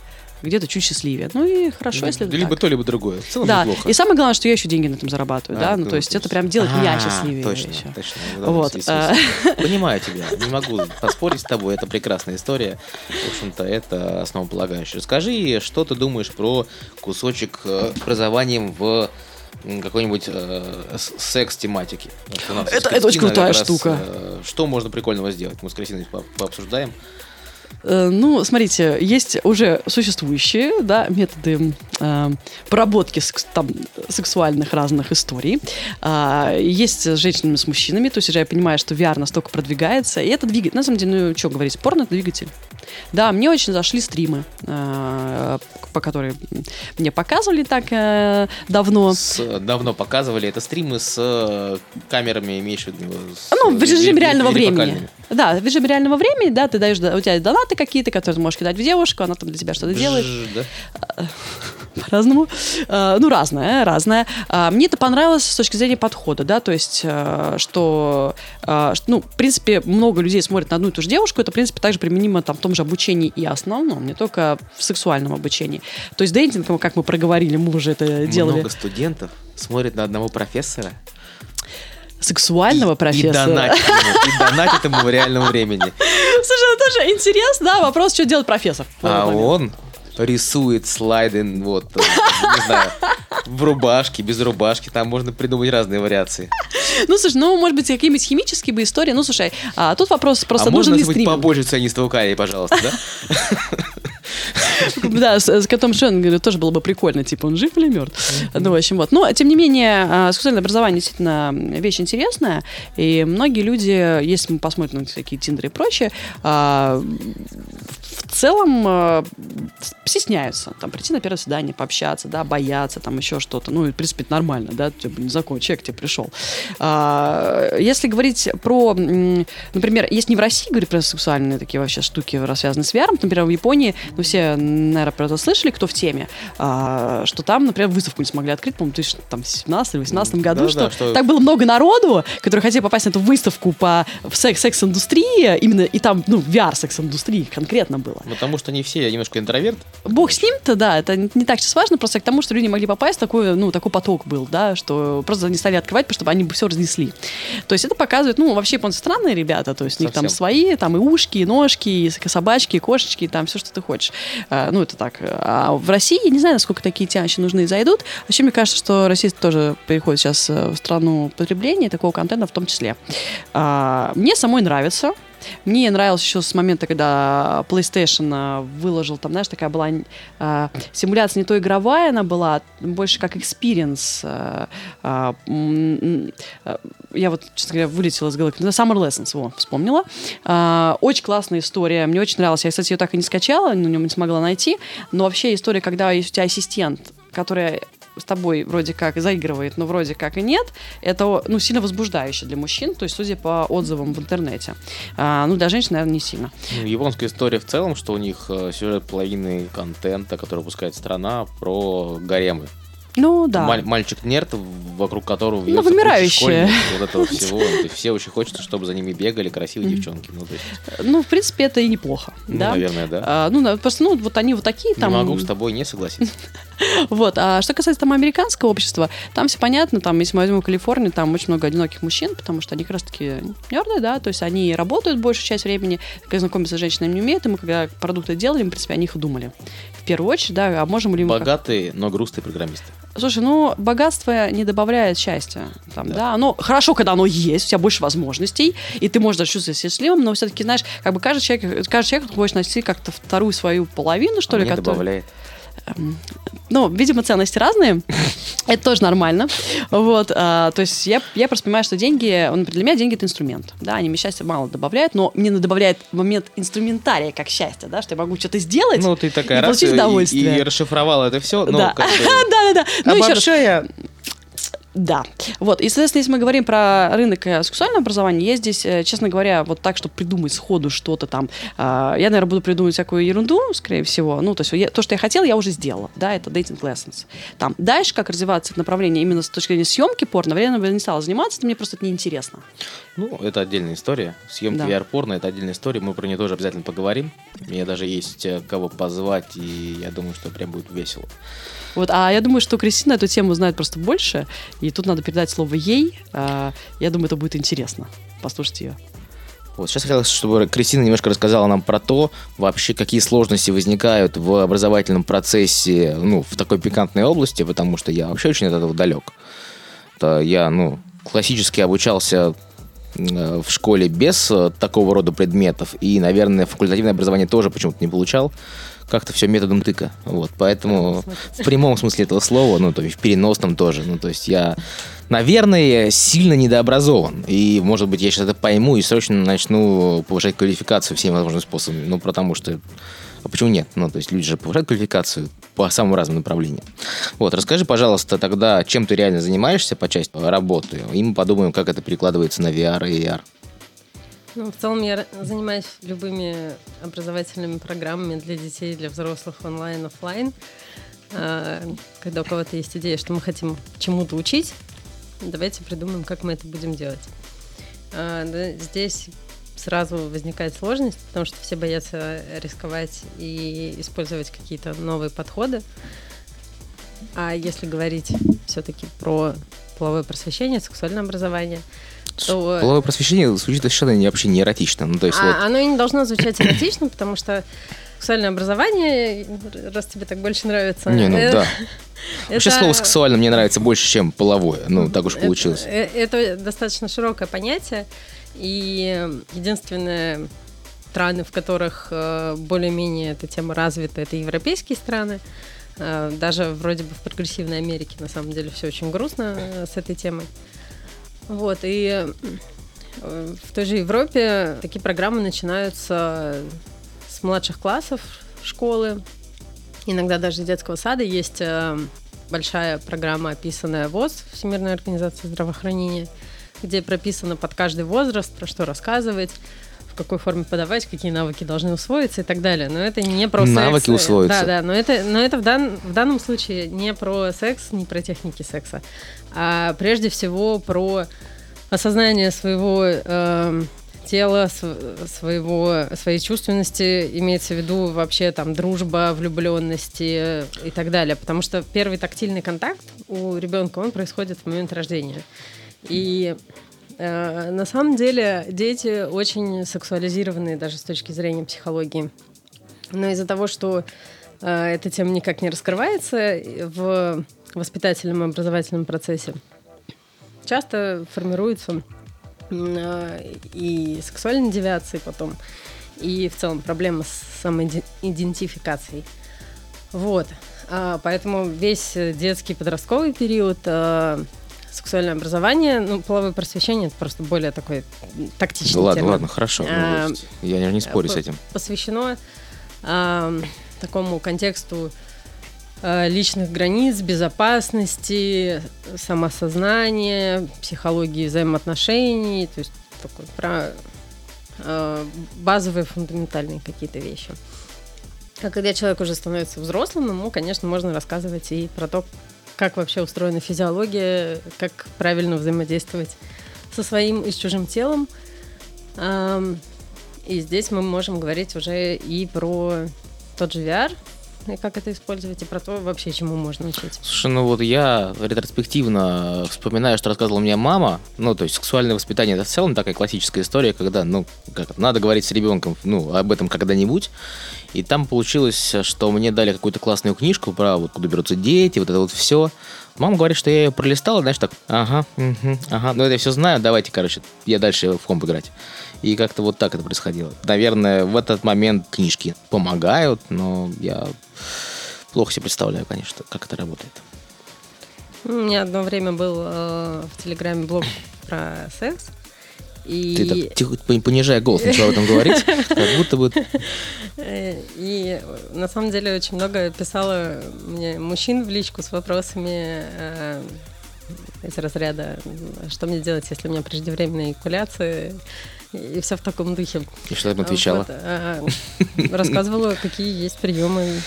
где-то чуть счастливее. Ну и хорошо, если это либо так. то, либо другое. В целом Да, неплохо. и самое главное, что я еще деньги на этом зарабатываю, А, да, ну, то есть это прям делает меня А, счастливее Точно, еще. точно. этом Вот, а. Понимаю тебя. Не могу поспорить с тобой. Это прекрасная история. В общем-то, это основополагающее. Расскажи, что ты думаешь про кусочек э, образованием в какой-нибудь э, секс-тематики. Это- это очень крутая раз, штука. э, Что можно прикольного сделать? Мы с Кристиной по- пообсуждаем. Э, Ну, смотрите, есть уже существующие да, методы э, проработки секс- там, сексуальных разных историй. А, есть с женщинами, с мужчинами. То есть уже я понимаю, что VR настолько продвигается. И это двигает. На самом деле, ну, что говорить, порно — это двигатель. Да, мне очень зашли стримы, э, по которым мне показывали так э, давно. С- давно показывали. Это стримы с э, камерами, имеешь в виду? с- Ну, в режиме реального времени. Да, в режиме реального времени, да, ты даешь, у тебя донаты какие-то, которые ты можешь кидать в девушку, она там для тебя что-то делает. Да? по-разному. Э, Ну, разное, разное. А, Мне это понравилось с точки зрения подхода, да, то есть, что, ну, в принципе, много людей смотрят на одну и ту же девушку, это, в принципе, также применимо там в том же обучении и основном, не только в сексуальном обучении. То есть дейтинг, ну, как мы проговорили, мы уже это делали. Много студентов смотрят на одного профессора. Сексуального и, профессора. И донатят ему, и донатят ему в реальном времени. Слушай, ну тоже интересно, да, вопрос, что делает профессор. А он рисует слайды, вот, э, не знаю, в рубашке, без рубашки, там можно придумать разные вариации. Ну, слушай, ну, может быть, какие-нибудь химические бы истории. Ну, слушай, а тут вопрос просто а нужен можно ли стриминг? побольше цианистого калия, пожалуйста, да? Да, с, котом Шен тоже было бы прикольно, типа, он жив или мертв. Ну, в общем, вот. Но, тем не менее, а, сексуальное образование действительно вещь интересная, и многие люди, если мы посмотрим на всякие тиндеры и прочее, а, в целом а, стесняются там прийти на первое свидание, пообщаться, да, боятся, там еще что-то. Ну, в принципе, это нормально, да, типа, незнакомый человек тебе пришел. Если говорить про, например, если не в России говорить про сексуальные такие вообще штуки, связанные с VR, например, в Японии, ну, все, наверное, про это слышали, кто в теме, а, что там, например, выставку не смогли открыть, по-моему, в 2017 или 2018 году, Да-да, что, что- так было много народу, которые хотели попасть на эту выставку по в секс- секс-индустрии, именно, и там, ну, VR-секс-индустрии конкретно было. Потому что не все немножко интроверт. Бог с ним-то, да, это не так сейчас важно, просто к тому, что люди могли попасть, такой, ну, такой поток был, да, что просто не стали открывать, потому что они бы все разнесли. То есть это показывает, ну, вообще японцы странные ребята, то есть у них там свои, там и ушки, и ножки, и собачки, и кошечки, и там все, что ты хочешь. А, ну, это так. А в России, не знаю, насколько такие еще нужны зайдут. Вообще, мне кажется, что Россия тоже переходит сейчас э, в страну потребления такого контента в том числе. А, мне самой нравится. Мне нравилось еще с момента, когда PlayStation а, выложил, там, знаешь, такая была э, симуляция не то игровая она была, больше как experience. Э, э, э, я вот, честно говоря, вылетела из головы. Summer Lessons, во, вспомнила. Э, очень классная история, мне очень нравилась. Я, кстати, ее так и не скачала, но не смогла найти. Но вообще история, когда есть у тебя ассистент, который с тобой вроде как заигрывает, но вроде как и нет, это ну, сильно возбуждающе для мужчин, то есть судя по отзывам в интернете. А, ну, для женщин, наверное, не сильно. Ну, японская история в целом, что у них э, сюжет половины контента, который выпускает страна, про гаремы. Ну, да. Маль- мальчик-нерд, вокруг которого ну, вымирающие. Вот этого всего. все очень хочется, чтобы за ними бегали красивые девчонки. Ну, есть... ну, в принципе, это и неплохо. Ну, да? наверное, да. А, ну, просто, ну, вот они вот такие там... Не могу с тобой не согласиться. Вот. А что касается там американского общества, там все понятно, там, если мы возьмем Калифорнию, там очень много одиноких мужчин, потому что они как раз-таки нерды, да, то есть они работают большую часть времени, когда знакомиться с женщинами не умеют, и мы когда продукты делали, мы, в принципе, о них и думали. В первую очередь, да, а можем ли мы... Богатые, но грустные программисты. Слушай, ну, богатство не добавляет счастья. Там, да. да. Оно хорошо, когда оно есть, у тебя больше возможностей, и ты можешь даже чувствовать себя счастливым, но все-таки, знаешь, как бы каждый человек, каждый человек хочет найти как-то вторую свою половину, что а ли. Не который... добавляет. Эм, ну, видимо, ценности разные. Это тоже нормально. Вот, а, то есть я, я просто понимаю, что деньги, он, для меня деньги это инструмент. Да, они мне счастье мало добавляют, но мне добавляет момент инструментария как счастье, да, что я могу что-то сделать ну, ты такая и раз получить удовольствие. И, и расшифровала это все. Ну, да. Как бы... да, да, да. Ну, Обобщая, да. Вот. И, соответственно, если мы говорим про рынок э, сексуального образования, я здесь, э, честно говоря, вот так, чтобы придумать сходу что-то там, а, я, наверное, буду придумывать всякую ерунду, скорее всего. Ну, то есть я, то, что я хотела, я уже сделала. Да, это dating lessons. Там. Дальше, как развиваться это направление именно с точки зрения съемки порно, время я не стала заниматься, это мне просто это неинтересно. Ну, это отдельная история. Съемки да. VR-порно — это отдельная история, мы про нее тоже обязательно поговорим. У меня даже есть э, кого позвать, и я думаю, что прям будет весело. Вот, а я думаю, что Кристина эту тему знает просто больше, и тут надо передать слово ей. А, я думаю, это будет интересно. послушать ее. Вот, сейчас хотелось, чтобы Кристина немножко рассказала нам про то, вообще какие сложности возникают в образовательном процессе, ну, в такой пикантной области, потому что я вообще очень от этого далек. То я, ну, классически обучался э, в школе без э, такого рода предметов, и, наверное, факультативное образование тоже почему-то не получал как-то все методом тыка. Вот, поэтому в прямом смысле этого слова, ну, то есть в переносном тоже. Ну, то есть я, наверное, сильно недообразован. И, может быть, я сейчас это пойму и срочно начну повышать квалификацию всеми возможными способами. Ну, потому что а почему нет? Ну, то есть люди же повышают квалификацию по самым разным направлениям. Вот, расскажи, пожалуйста, тогда, чем ты реально занимаешься по части работы, и мы подумаем, как это перекладывается на VR и AR. Ну, в целом я занимаюсь любыми образовательными программами для детей, для взрослых онлайн, офлайн. А, когда у кого-то есть идея, что мы хотим чему-то учить, давайте придумаем, как мы это будем делать. А, здесь сразу возникает сложность, потому что все боятся рисковать и использовать какие-то новые подходы. А если говорить все-таки про половое просвещение, сексуальное образование – то... Половое просвещение звучит совершенно не, вообще не эротично. Ну, то есть, а, вот... Оно и не должно звучать эротично, потому что сексуальное образование, раз тебе так больше нравится... Не, ну да. Вообще слово сексуально мне нравится больше, чем половое. Ну, так уж получилось. Это, это достаточно широкое понятие. И единственное страны, в которых э, более-менее эта тема развита, это европейские страны. Э, даже вроде бы в прогрессивной Америке на самом деле все очень грустно э, с этой темой. Вот, и в той же Европе такие программы начинаются с младших классов школы, иногда даже детского сада. Есть э, большая программа, описанная ВОЗ, Всемирная организация здравоохранения, где прописано под каждый возраст, про что рассказывать, в какой форме подавать, какие навыки должны усвоиться и так далее. Но это не про навыки секс. усвоиться. Да, да, но это, но это в, дан, в данном случае не про секс, не про техники секса, а прежде всего про осознание своего э, тела, своего, своей чувственности, имеется в виду вообще там дружба, влюбленности и так далее. Потому что первый тактильный контакт у ребенка, он происходит в момент рождения. И Э, на самом деле дети очень сексуализированные даже с точки зрения психологии. Но из-за того, что э, эта тема никак не раскрывается в воспитательном и образовательном процессе, часто формируется а, и сексуальной девиацией потом, и в целом проблема с самоидентификацией. Вот. А, поэтому весь детский подростковый период сексуальное образование, ну, половое просвещение это просто более такой тактичный Ладно, термин. ладно, хорошо. А, я не, не спорю с этим. Посвящено а, такому контексту а, личных границ, безопасности, самосознания, психологии взаимоотношений, то есть такой про а, базовые фундаментальные какие-то вещи. А когда человек уже становится взрослым, ему, конечно, можно рассказывать и про то, как вообще устроена физиология, как правильно взаимодействовать со своим и с чужим телом. И здесь мы можем говорить уже и про тот же VR, и как это использовать, и про то вообще, чему можно учить. Слушай, ну вот я ретроспективно вспоминаю, что рассказывала мне мама, ну, то есть сексуальное воспитание, это в целом такая классическая история, когда, ну, как, надо говорить с ребенком, ну, об этом когда-нибудь, и там получилось, что мне дали какую-то классную книжку про вот куда берутся дети, вот это вот все. Мама говорит, что я ее пролистала, знаешь, так, ага, угу, ага, ну это я все знаю, давайте, короче, я дальше в комп играть. И как-то вот так это происходило. Наверное, в этот момент книжки помогают, но я плохо себе представляю, конечно, как это работает. У меня одно время был э, в Телеграме блог про секс. И... Ты так тихо, понижая голос, начала об этом говорить, как будто бы... И на самом деле очень много писала мне мужчин в личку с вопросами э, из разряда, что мне делать, если у меня преждевременная эякуляция, и все в таком духе. И что ты отвечала? Вот, а, рассказывала, какие есть приемы.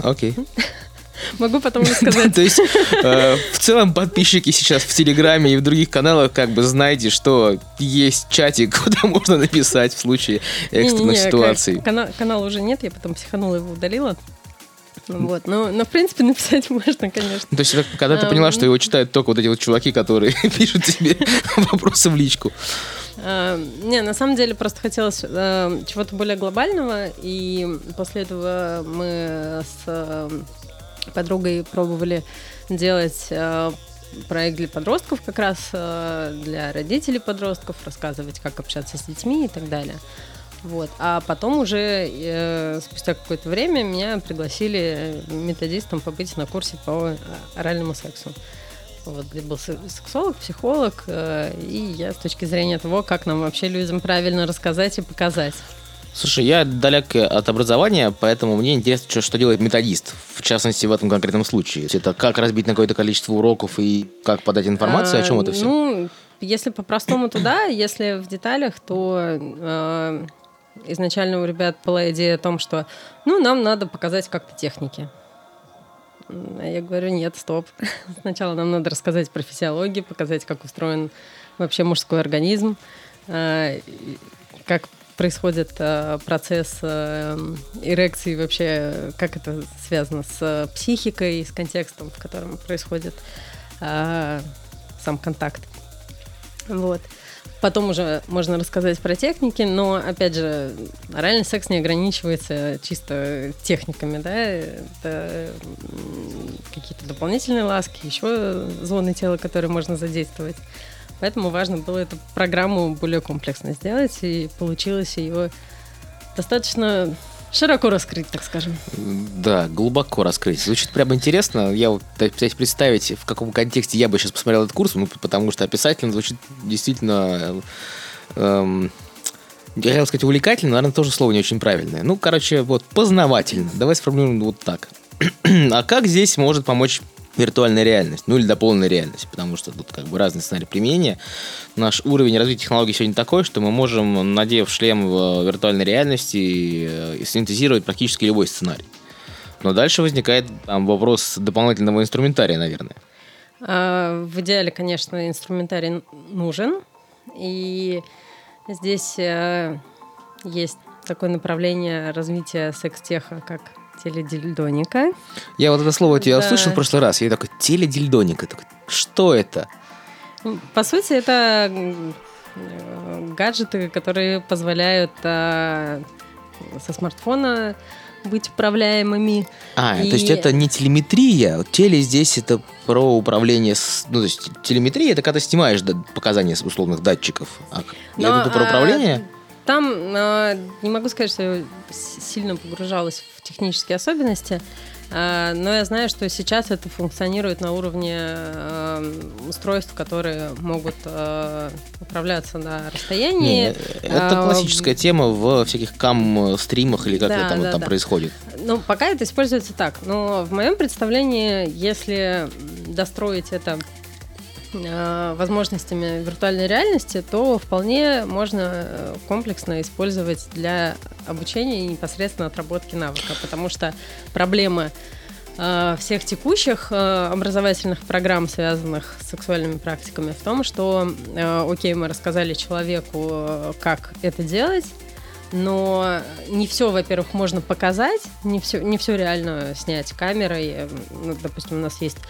Окей. Могу потом рассказать. То есть, э, в целом, подписчики сейчас в Телеграме и в других каналах как бы знаете, что есть чатик, куда можно написать в случае экстренных ситуаций. Канала уже нет, я потом психанула его удалила. Вот, но, но в принципе написать можно, конечно. То есть, когда ты поняла, что его читают только вот эти вот чуваки, которые пишут тебе вопросы в личку. Не, на самом деле просто хотелось э, чего-то более глобального, и после этого мы с подругой пробовали делать э, проект для подростков, как раз э, для родителей подростков, рассказывать, как общаться с детьми и так далее. Вот. А потом уже э, спустя какое-то время меня пригласили методистом побыть на курсе по оральному сексу. Вот, где был сексолог, психолог, э, и я с точки зрения того, как нам вообще людям правильно рассказать и показать. Слушай, я далек от образования, поэтому мне интересно, что, что делает методист, в частности, в этом конкретном случае. Это как разбить на какое-то количество уроков и как подать информацию, а, о чем это все? Ну, если по-простому, то да, если в деталях, то э, изначально у ребят была идея о том, что ну, нам надо показать как-то техники. А я говорю, нет, стоп. Сначала нам надо рассказать про физиологию, показать, как устроен вообще мужской организм, э, как происходит э, процесс эрекции вообще, как это связано с психикой, с контекстом, в котором происходит сам контакт. Вот. Потом уже можно рассказать про техники, но, опять же, оральный секс не ограничивается чисто техниками, да, это какие-то дополнительные ласки, еще зоны тела, которые можно задействовать. Поэтому важно было эту программу более комплексно сделать, и получилось ее достаточно широко раскрыть, так скажем. Да, глубоко раскрыть. Звучит прям интересно. Я вот пытаюсь представить, в каком контексте я бы сейчас посмотрел этот курс, ну, потому что описательно звучит действительно... Эм, я хотел сказать увлекательно, наверное, тоже слово не очень правильное. Ну, короче, вот познавательно. Давай сформулируем вот так. а как здесь может помочь виртуальная реальность, ну или дополненная реальность, потому что тут как бы разные сценарии применения. Наш уровень развития технологий сегодня такой, что мы можем, надев шлем в виртуальной реальности, э, синтезировать практически любой сценарий. Но дальше возникает там вопрос дополнительного инструментария, наверное. А, в идеале, конечно, инструментарий нужен. И здесь э, есть такое направление развития секс-теха, как теледильдоника. Я вот это слово тебя да. услышал в прошлый раз. Я такой, теледильдоника. Такой, что это? По сути, это гаджеты, которые позволяют а, со смартфона быть управляемыми. А, И- то есть это не телеметрия. Теле здесь это про управление с... Ну, то есть телеметрия это когда ты снимаешь показания условных датчиков. А я Но, тут про а, управление. Там а, не могу сказать, что я сильно погружалась в технические особенности, а, но я знаю, что сейчас это функционирует на уровне а, устройств, которые могут а, управляться на расстоянии. Не, это классическая тема в всяких кам-стримах или как Да, это там, да, там да. происходит. Ну, пока это используется так. Но в моем представлении, если достроить это э, возможностями виртуальной реальности, то вполне можно э, комплексно использовать для обучения и непосредственно отработки навыка, потому что проблемы э, всех текущих э, образовательных программ, связанных с сексуальными практиками, в том, что, э, окей, мы рассказали человеку, э, как это делать, но не все, во-первых, можно показать, не все, не все реально снять камерой. Э, Ну, допустим, у нас есть э,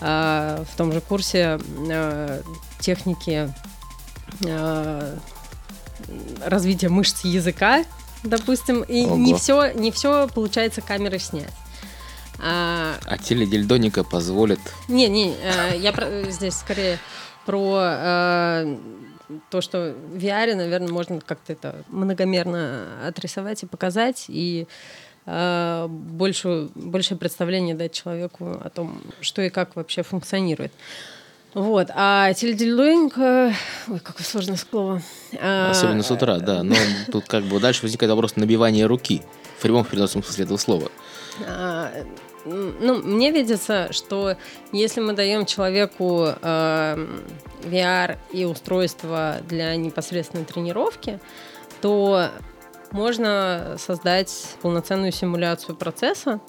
в том же курсе э, техники э, развития мышц языка, допустим, и не Ого. все, не все получается камерой снять. А, А теледельдоника позволит... не, не, э, я про- здесь скорее про э, то, что в VR, наверное, можно как-то это многомерно отрисовать и показать, и э, больше, большее представление дать человеку о том, что и как вообще функционирует. Вот. А теледильдоинг... э, Ой, какое сложное слово. А, Особенно с утра, да. Но тут как бы дальше возникает вопрос набивания руки. В прямом переносном смысле этого слова. А, Ну, мне видится, что если мы даем человеку э, VR и устройство для непосредственной тренировки, то можно создать полноценную симуляцию процесса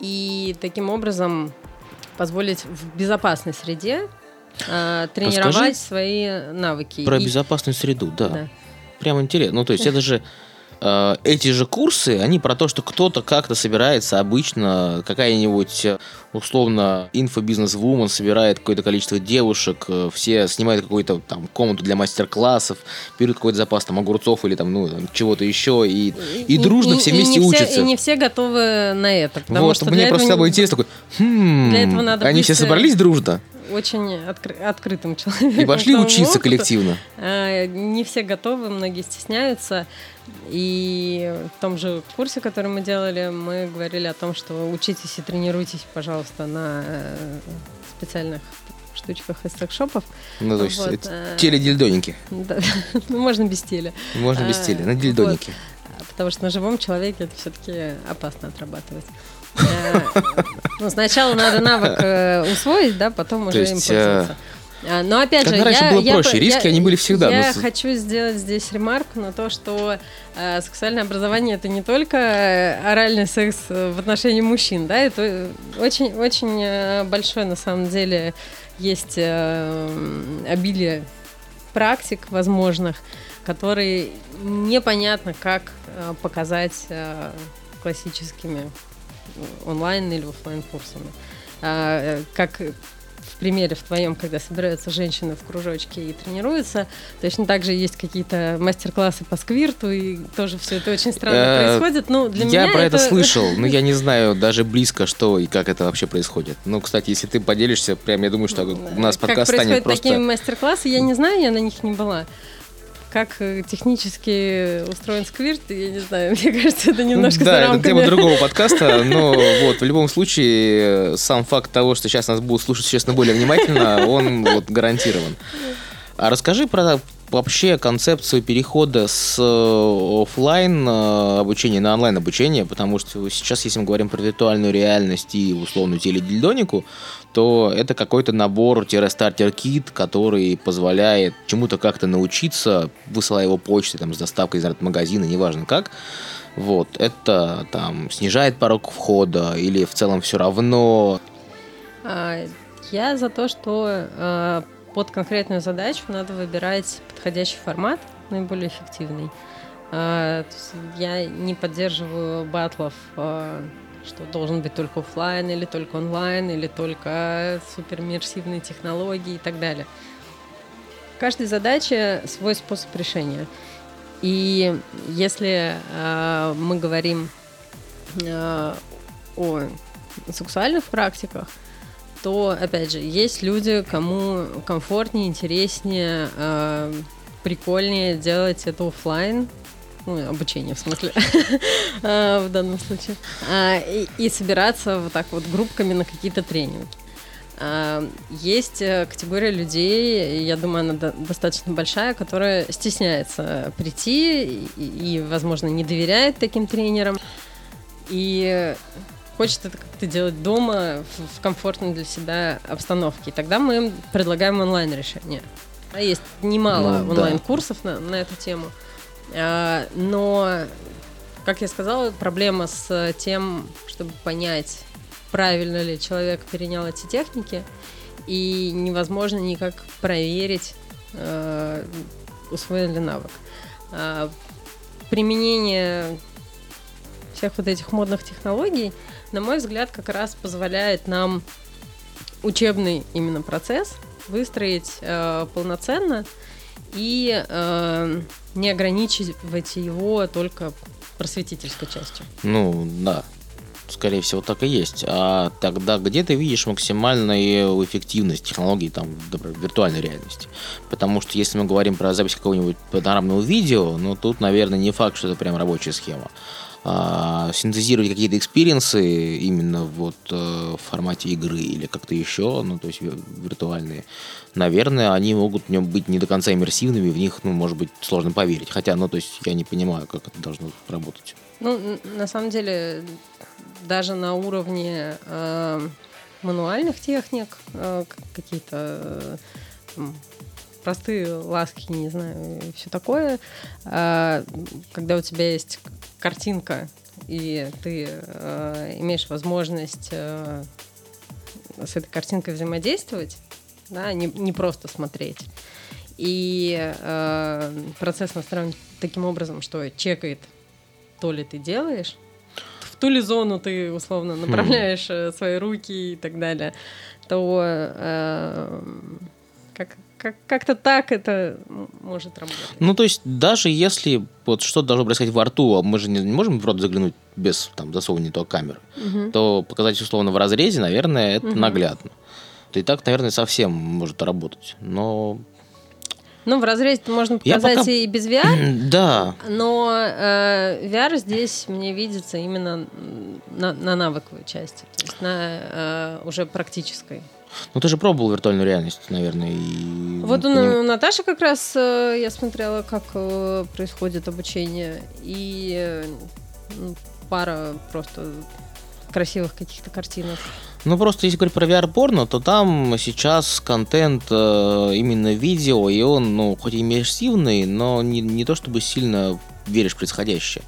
и таким образом позволить в безопасной среде э, тренировать Расскажи свои навыки. Про И- безопасную среду, да. Да. Прям интересно. Ну, то есть это же эти же курсы, они про то, что кто-то как-то собирается обычно, какая-нибудь э, условно инфобизнес-вумен собирает какое-то количество девушек, э, все снимают какую-то там комнату для мастер-классов, берут какой-то запас там огурцов или там, ну, там, чего-то еще, и, и, дружно все вместе не учатся. и не все готовы на это. Потому вот, что мне просто с тобой не- интересно такой, «Хм, Для этого надо они быть, все э, собрались дружно очень откры- открытым человеком. и пошли учиться опыту. коллективно. А, Не все готовы, многие стесняются. И в том же курсе, который мы делали, мы говорили о том, что учитесь и тренируйтесь, пожалуйста, на э, специальных штучках из секшопов. Ну, то есть Вот, э, э, теледильдоники. Да, ну, можно без теля. Можно без теля, на вот. дильдонике. Потому что на живом человеке это все-таки опасно отрабатывать. Э, ну, сначала надо навык э, усвоить, да, потом уже им э, пользоваться. А, Но опять же, раньше я, было я проще, про- риски, я- они были всегда, Я но с- хочу сделать здесь ремарку на то, что э, сексуальное образование это не только оральный секс в отношении мужчин, да, это очень очень большое на самом деле есть э, обилие практик возможных, которые непонятно как э, показать э, классическими онлайн или оффлайн курсами. А, э, Как в примере в твоем, когда собираются женщины в кружочке и тренируются, точно так же есть какие-то мастер-классы по сквирту, и тоже все это очень странно Э, происходит. Ну, для я меня про это слышал, но я не знаю даже близко, что и как это вообще происходит. Ну, кстати, если ты поделишься, прям я думаю, что у нас как подкаст происходят станет такие просто... мастер-классы, я не знаю, я на них не была. Как э, технически устроен сквирт, я не знаю, мне кажется, это немножко да, это тема другого подкаста, но вот в любом случае э, сам факт того, что сейчас нас будут слушать, честно, более внимательно, он вот гарантирован. А расскажи про вообще концепцию перехода с офлайн обучения на онлайн обучение, потому что сейчас, если мы говорим про виртуальную реальность и условную теледильдонику, то это какой-то набор-стартер-кит, который позволяет чему-то как-то научиться, высылая его почтой, там, с доставкой из магазина, неважно как. Вот, это там снижает порог входа или в целом все равно. А, Я за то, что э, под конкретную задачу надо выбирать подходящий формат, наиболее эффективный. А, Я не поддерживаю батлов, что должен быть только оффлайн или только онлайн, или только супериммерсивные технологии и так далее. Каждой задаче свой способ решения. И если э, мы говорим э, о сексуальных практиках, то, опять же, есть люди, кому комфортнее, интереснее, э, прикольнее делать это офлайн, ну, обучение в смысле, в данном случае, и собираться вот так вот группками на какие-то тренинги. Есть э, категория людей, я думаю, она достаточно большая, которая стесняется прийти и, и возможно, не доверяет таким тренерам. И хочет это как-то делать дома в, комфортной для себя обстановке. И тогда мы им предлагаем онлайн-решение. А есть немало ну, онлайн-курсов да. на, на эту тему. А, но, как я сказала, проблема с тем, чтобы понять, правильно ли человек перенял эти техники, и невозможно никак проверить, э, усвоен ли навык. Э, применение всех вот этих модных технологий, на мой взгляд, как раз позволяет нам учебный именно процесс выстроить э, полноценно и э, не ограничивать его только просветительской частью. Ну, да скорее всего, так и есть. А тогда где ты видишь максимальную эффективность технологий там, виртуальной реальности? Потому что если мы говорим про запись какого-нибудь панорамного видео, ну тут, наверное, не факт, что это прям рабочая схема. А, синтезировать какие-то experience ы именно вот э, в формате игры или как-то еще, ну то есть виртуальные, наверное, они могут быть не до конца иммерсивными, в них, ну, может быть, сложно поверить. Хотя, ну, то есть я не понимаю, как это должно работать. Ну, на самом деле, даже на уровне э, мануальных техник, э, какие-то э, простые ласки, не знаю, все такое, э, когда у тебя есть картинка, и ты э, имеешь возможность э, с этой картинкой взаимодействовать, да, не, не просто смотреть. И э, процесс настроен таким образом, что чекает, то ли ты делаешь, в ту ли зону ты условно направляешь хм. свои руки и так далее, то э, как, как, как-то так это может работать. Ну, то есть, даже если вот что-то должно происходить во рту, а мы же не, не можем в рот заглянуть без там, засовывания того камеры, угу. то показать условно в разрезе, наверное, это угу. наглядно. И так, наверное, совсем может работать. Но ну, в разрезе можно показать пока... и без VR. Да. Но э, VR здесь мне видится именно на, на навыковой части, то есть на э, уже практической. Ну, ты же пробовал виртуальную реальность, наверное, и... Вот у, у Наташи как раз э, я смотрела, как э, происходит обучение, и э, пара просто красивых каких-то картинок. Ну, просто если говорить про VR-порно, то там сейчас контент э, именно видео, и он, ну, хоть и иммерсивный, но не, не то чтобы сильно веришь в происходящее.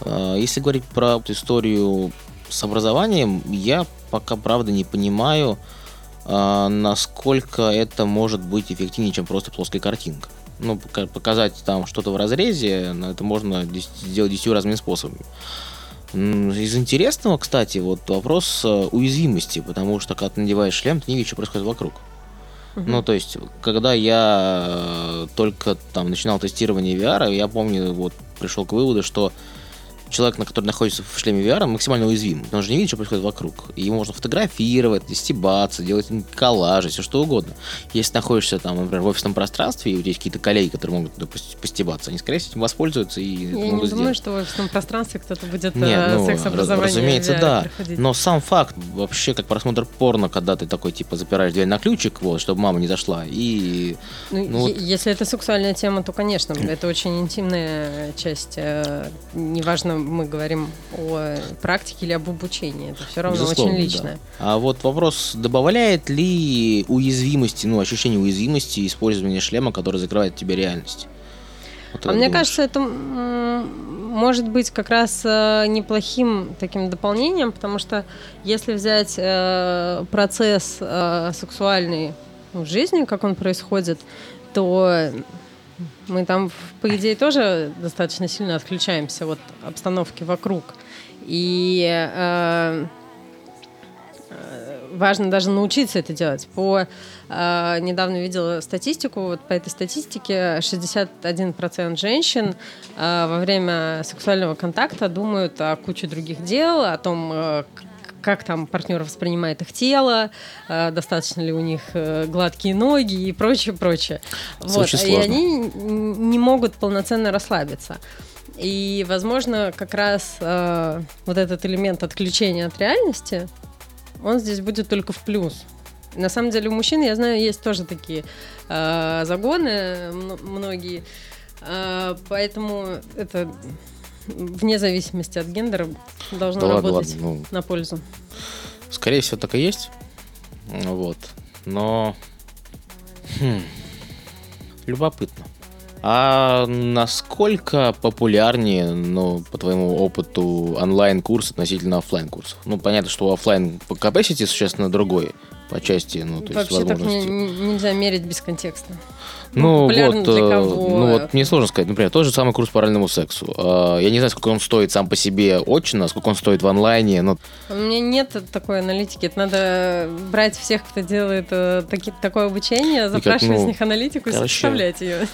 Э, если говорить про историю с образованием, я пока, правда, не понимаю, э, насколько это может быть эффективнее, чем просто плоская картинка. Ну, показать там что-то в разрезе, ну, это можно сделать десятью разными способами. Из интересного, кстати, вот вопрос э, уязвимости, потому что когда ты надеваешь шлем, ты не видишь, что происходит вокруг. Uh-huh. Ну, то есть, когда я э, только там начинал тестирование VR, я помню, вот пришел к выводу, что человек, на который находится в шлеме VR, максимально уязвим. Он же не видит, что происходит вокруг. И его можно фотографировать, стебаться, делать коллажи, все что угодно. Если находишься там, например, в офисном пространстве, и у тебя есть какие-то коллеги, которые могут допустим, постебаться, они, скорее всего, этим воспользуются и Я не думаю, сделать. что в офисном пространстве кто-то будет Нет, э, ну, секс-образование Разумеется, да. Проходить. Но сам факт, вообще, как просмотр порно, когда ты такой, типа, запираешь дверь на ключик, вот, чтобы мама не зашла, и... Ну, ну, вот... Если это сексуальная тема, то, конечно, это очень интимная часть. Э, неважно, мы говорим о практике или об обучении. Это все равно Безусловно, очень личное. Да. А вот вопрос, добавляет ли уязвимости, ну, ощущение уязвимости использование шлема, который закрывает тебе реальность? Вот а мне думаешь? кажется, это может быть как раз э, неплохим таким дополнением, потому что если взять э, процесс э, сексуальный в жизни, как он происходит, то мы там, по идее, тоже достаточно сильно отключаемся от обстановки вокруг. И э, важно даже научиться это делать. По э, недавно видела статистику, вот по этой статистике 61% женщин э, во время сексуального контакта думают о куче других дел, о том, э, как там партнер воспринимает их тело, э, достаточно ли у них э, гладкие ноги и прочее, прочее. Вот. И они не могут полноценно расслабиться. И, возможно, как раз э, вот этот элемент отключения от реальности, он здесь будет только в плюс. На самом деле у мужчин, я знаю, есть тоже такие э, загоны многие, э, поэтому это вне зависимости от гендера должно да работать ладно, ладно. Ну, на пользу. Скорее всего, так и есть. Вот. Но хм, любопытно. А насколько популярнее, ну, по твоему опыту, онлайн-курс относительно офлайн курсов? Ну, понятно, что офлайн по capacity существенно другой по части, ну, то Вообще есть так не, нельзя мерить без контекста. Ну, ну вот, для э, ну вот мне сложно сказать. Например, тот же самый курс по оральному сексу. А, я не знаю, сколько он стоит сам по себе очно, сколько он стоит в онлайне. Но... У меня нет такой аналитики. Это надо брать всех, кто делает э, таки, такое обучение, запрашивать ну, с них аналитику короче, и составлять ее.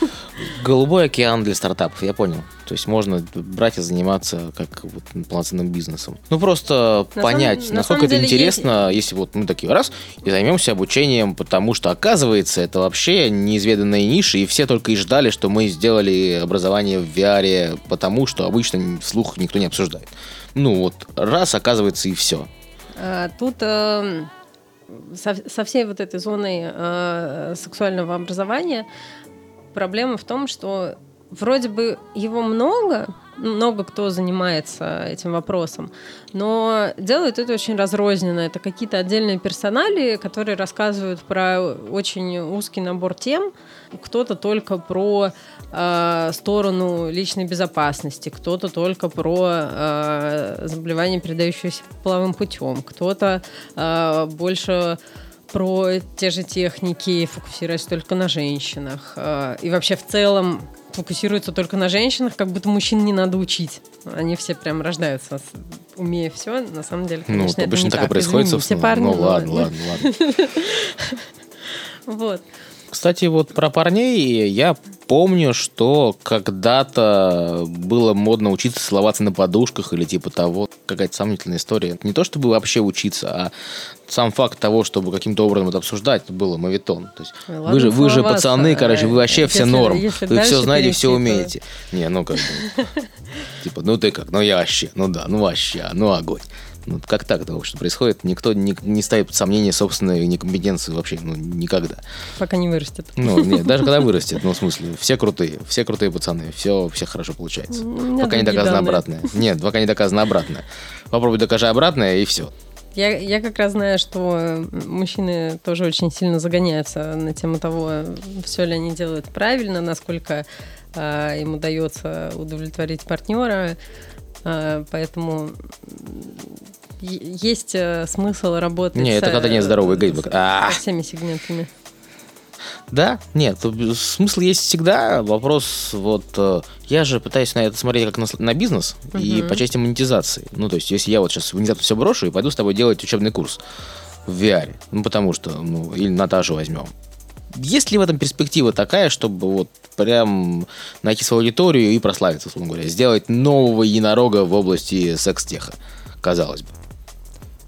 Голубой океан для стартапов, я понял. То есть можно брать и заниматься как вот полноценным бизнесом. Ну просто на понять, самом, насколько на это деле интересно, есть... если вот мы такие раз займемся обучением, потому что оказывается это вообще неизведанная ниша, и все только и ждали, что мы сделали образование в VR, потому что обычно вслух никто не обсуждает. Ну вот раз оказывается и все. А, тут э, со, со всей вот этой зоной э, сексуального образования проблема в том, что вроде бы его много, много кто занимается этим вопросом, но делают это очень разрозненно. Это какие-то отдельные персонали, которые рассказывают про очень узкий набор тем. Кто-то только про э, сторону личной безопасности, кто-то только про э, заболевания, передающиеся половым путем, кто-то э, больше про те же техники, фокусируясь только на женщинах. Э, и вообще в целом фокусируется только на женщинах, как будто мужчин не надо учить. Они все прям рождаются, умея все. На самом деле, ну, конечно, ну, это не так. так и происходит, Извините, все парни. Ну, ладно, ладно, ладно. Вот. Кстати, вот про парней я помню, что когда-то было модно учиться целоваться на подушках или типа того. Какая-то сомнительная история. Не то, чтобы вообще учиться, а сам факт того, чтобы каким-то образом это обсуждать, было мавитон. То есть Ладно, вы же, вы же пацаны, короче, вы вообще если, все норм. Если вы все знаете, все умеете. Не, ну как бы. Типа, ну ты как, ну я вообще, ну да, ну вообще, ну огонь. Ну, как так это что происходит? Никто не, не ставит под сомнение собственной некомпетенции вообще, ну, никогда. Пока не вырастет. Ну, нет, даже когда вырастет, ну, в смысле, все крутые, все крутые пацаны, все, все хорошо получается. Пока не доказано данные. обратное. Нет, пока не доказано обратное. Попробуй докажи обратное, и все. Я, я как раз знаю, что мужчины тоже очень сильно загоняются на тему того, все ли они делают правильно, насколько э, им удается удовлетворить партнера. Э, поэтому есть э, смысл работать. Не, это когда нет здоровый геймбэк. Со всеми сегментами. Да, нет, смысл есть всегда. Вопрос, вот э, я же пытаюсь на это смотреть как на, на бизнес uh-huh. и по части монетизации. Ну, то есть, если я вот сейчас внезапно все брошу и пойду с тобой делать учебный курс в VR, ну, потому что, ну, или Наташу возьмем. Есть ли в этом перспектива такая, чтобы вот прям найти свою аудиторию и прославиться, условно говоря, сделать нового единорога в области секс-теха, казалось бы?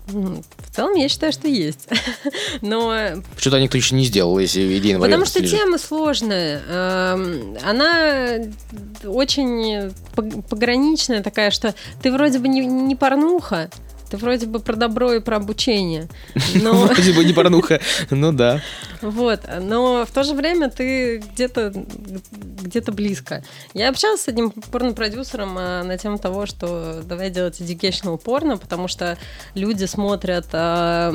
В целом, я считаю, что есть. Но... Что-то никто еще не сделал, если идея Потому что лежит. тема сложная. Эм, она очень пограничная такая, что ты вроде бы не, не порнуха, ты вроде бы про добро и про обучение. Но... Вроде бы не порнуха, ну да. Вот, но в то же время ты где-то где-то близко. Я общалась с одним порно-продюсером а, на тему того, что давай делать educational порно, потому что люди смотрят а,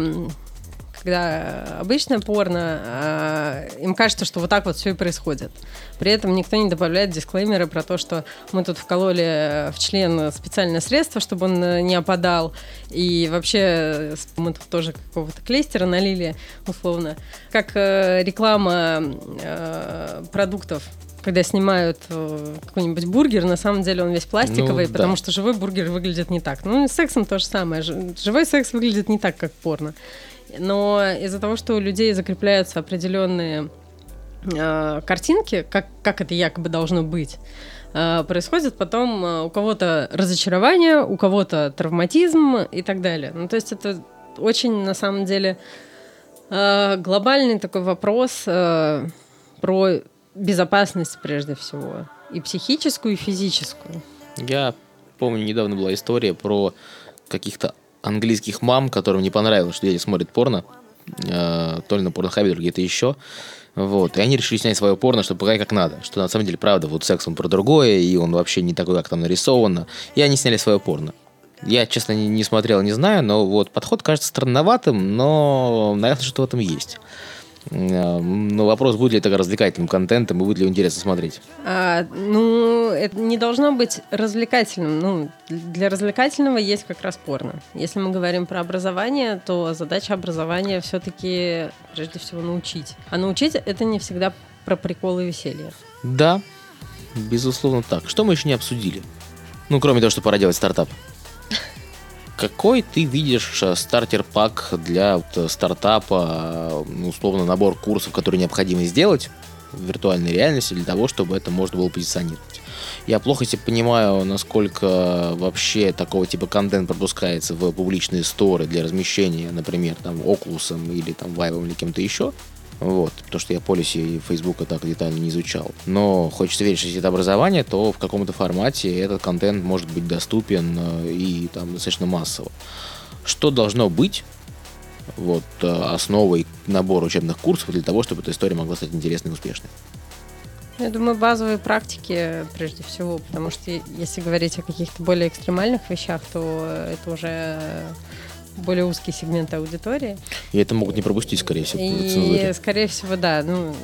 когда обычное порно, э, им кажется, что вот так вот все и происходит. При этом никто не добавляет дисклеймеры про то, что мы тут вкололи в член специальное средство, чтобы он не опадал, и вообще мы тут тоже какого-то клейстера налили, условно. Как э, реклама э, продуктов когда снимают э, какой-нибудь бургер, на самом деле он весь пластиковый, Ну, да. потому что живой бургер выглядит не так. Ну, и с сексом то же самое. Живой секс выглядит не так, как порно. Но из-за того, что у людей закрепляются определенные э, картинки, как, как это якобы должно быть, э, происходит потом э, у кого-то разочарование, у кого-то травматизм и так далее. Ну, то есть это очень, на самом деле, э, глобальный такой вопрос э, про безопасность прежде всего. И психическую, и физическую. Я помню, недавно была история про каких-то английских мам, которым не понравилось, что дети смотрят порно, э, то ли на порнохабе, то ли где-то еще. Вот. И они решили снять свое порно, чтобы показать как надо. Что на самом деле, правда, вот секс он про другое, и он вообще не такой, как там нарисовано. И они сняли свое порно. Я, честно, не, не смотрел, не знаю, но вот подход кажется странноватым, но, наверное, что-то в этом есть. Э, Но вопрос, будет ли это развлекательным контентом и будет ли его интересно смотреть. А, ну, это не должно быть развлекательным. Ну, для развлекательного есть как раз порно. Если мы говорим про образование, то задача образования все-таки прежде всего научить. А научить это не всегда про приколы и веселье. Да, безусловно так. Что мы еще не обсудили? Ну, кроме того, что пора делать стартап. Какой ты видишь э, стартер-пак для вот, э, стартапа, э, ну, условно, набор курсов, которые необходимо сделать в виртуальной реальности для того, чтобы это можно было позиционировать? Я плохо себе понимаю, насколько вообще такого типа контент пропускается в публичные сторы для размещения, например, там, Oculus или там Vive или кем-то еще. Вот, потому что я полиси Фейсбука так детально не изучал. Но хочется верить, что если это образование, то в каком-то формате этот контент может быть доступен э, и там достаточно массово. Что должно быть вот, э, основой набора учебных курсов для того, чтобы эта история могла стать интересной и успешной? Я думаю, базовые практики прежде всего, потому что если говорить о каких-то более экстремальных вещах, то это уже более узкий сегмент аудитории. И это могут не пропустить, скорее всего, И, цензуре. скорее всего, да. Ну,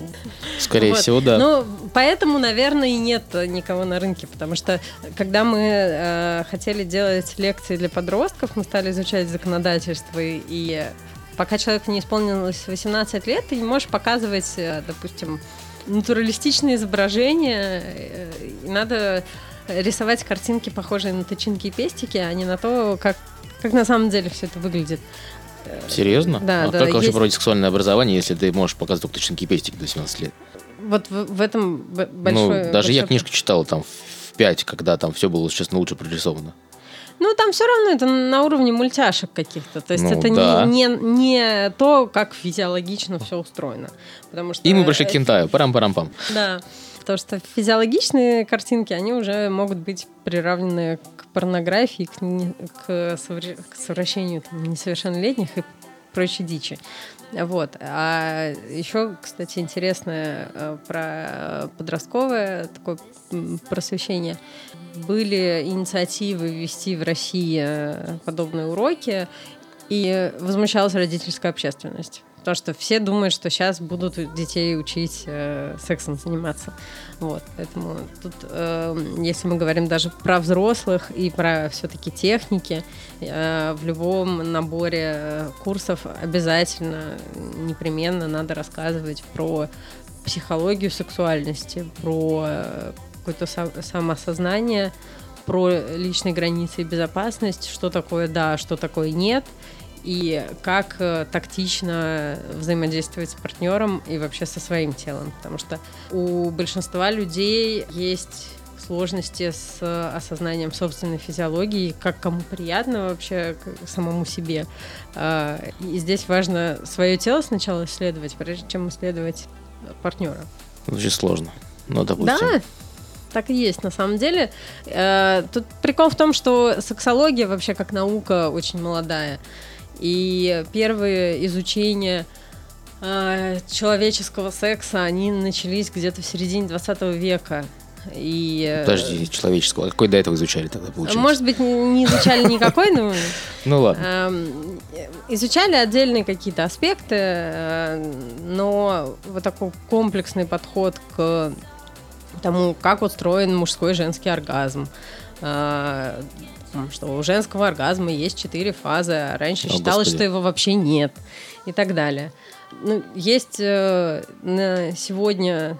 Скорее вот. всего, да. Ну, поэтому, наверное, и нет никого на рынке, потому что когда мы э, хотели делать лекции для подростков, мы стали изучать законодательство, и, и пока человеку не исполнилось 18 лет, ты не можешь показывать, э, допустим, натуралистичные изображения, э, и надо рисовать картинки, похожие на тычинки и пестики, а не на то, как, как на самом деле все это выглядит. Серьезно? да, а да, как вообще есть- проводить сексуальное образование, если ты можешь показывать только тычинки и пестики до 17 лет? Вот в, в этом большой... ну, даже я большой книжку читал там в 5, когда там все было, честно, лучше прорисовано. Ну, там все равно это на уровне мультяшек каких-то. То есть Ну, это да. не, не, не то, как физиологично все устроено. Потому что, И мы пришли к кентаю. Парам-парам-пам. Да. Потому что физиологичные картинки, они уже могут быть приравнены к порнографии, к, не- к, совре- к совращению там, несовершеннолетних и прочей дичи. Вот. А еще, кстати, интересное э, про подростковое такое просвещение. Были инициативы ввести в России э, подобные уроки, и возмущалась родительская общественность. Потому что все думают, что сейчас будут детей учить э, сексом заниматься. Вот, поэтому тут, э, если мы говорим даже про взрослых и про все-таки техники, э, в любом наборе э, курсов обязательно, непременно надо рассказывать про психологию сексуальности, про э, какое-то сам- самоосознание, про личные границы и безопасность, что такое да, что такое нет, и как э, тактично взаимодействовать с партнером и вообще со своим телом. Потому что у большинства людей есть сложности с э, осознанием собственной физиологии, как кому приятно вообще к самому себе. А, И здесь важно свое тело сначала исследовать, прежде чем исследовать партнера. Звучит сложно. Ну, допустим. Да, так и есть на самом деле. Э, Тут прикол в том, что сексология вообще как наука очень молодая. И первые изучения э, человеческого секса, они начались где-то в середине 20 века. И, э, Подожди, человеческого. А какой до этого изучали тогда, получается? Может быть, не изучали никакой, но Ну ладно. Эм, Изучали отдельные какие-то аспекты, э, но вот такой комплексный подход к тому, как устроен мужской и женский оргазм. Э, Что у женского оргазма есть четыре фазы, а раньше О, считалось, Господи. что его вообще нет, и так далее. Ну, есть э, на сегодня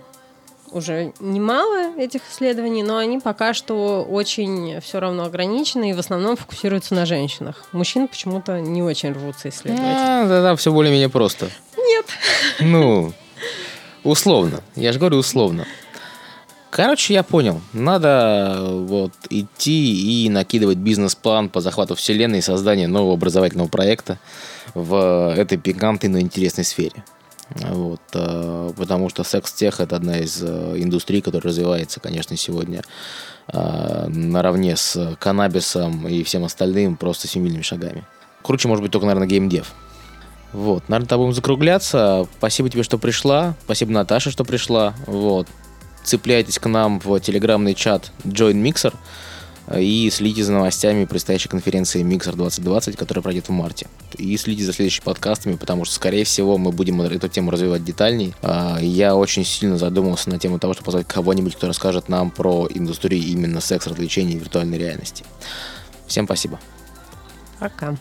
уже немало этих исследований, но они пока что очень все равно ограничены и в основном фокусируются на женщинах. Мужчин почему-то не очень рвутся исследовать. А, да, все более-менее просто. Нет. Ну, условно. Я же говорю условно. Короче, я понял. Надо вот идти и накидывать бизнес-план по захвату вселенной и созданию нового образовательного проекта в этой пикантной, но интересной сфере. Вот, э, потому что секс-тех это одна из э, индустрий, которая развивается, конечно, сегодня э, наравне с каннабисом и всем остальным просто семейными шагами. Круче, может быть, только, наверное, геймдев. Вот, наверное, будем закругляться. Спасибо тебе, что пришла. Спасибо, Наташа, что пришла. Вот. Цепляйтесь к нам в телеграмный чат Join Mixer и следите за новостями предстоящей конференции Mixer 2020, которая пройдет в марте. И следите за следующими подкастами, потому что, скорее всего, мы будем эту тему развивать детальней. А, я очень сильно задумался на тему того, чтобы позвать кого-нибудь, кто расскажет нам про индустрию именно секс, развлечений и виртуальной реальности. Всем спасибо. Пока.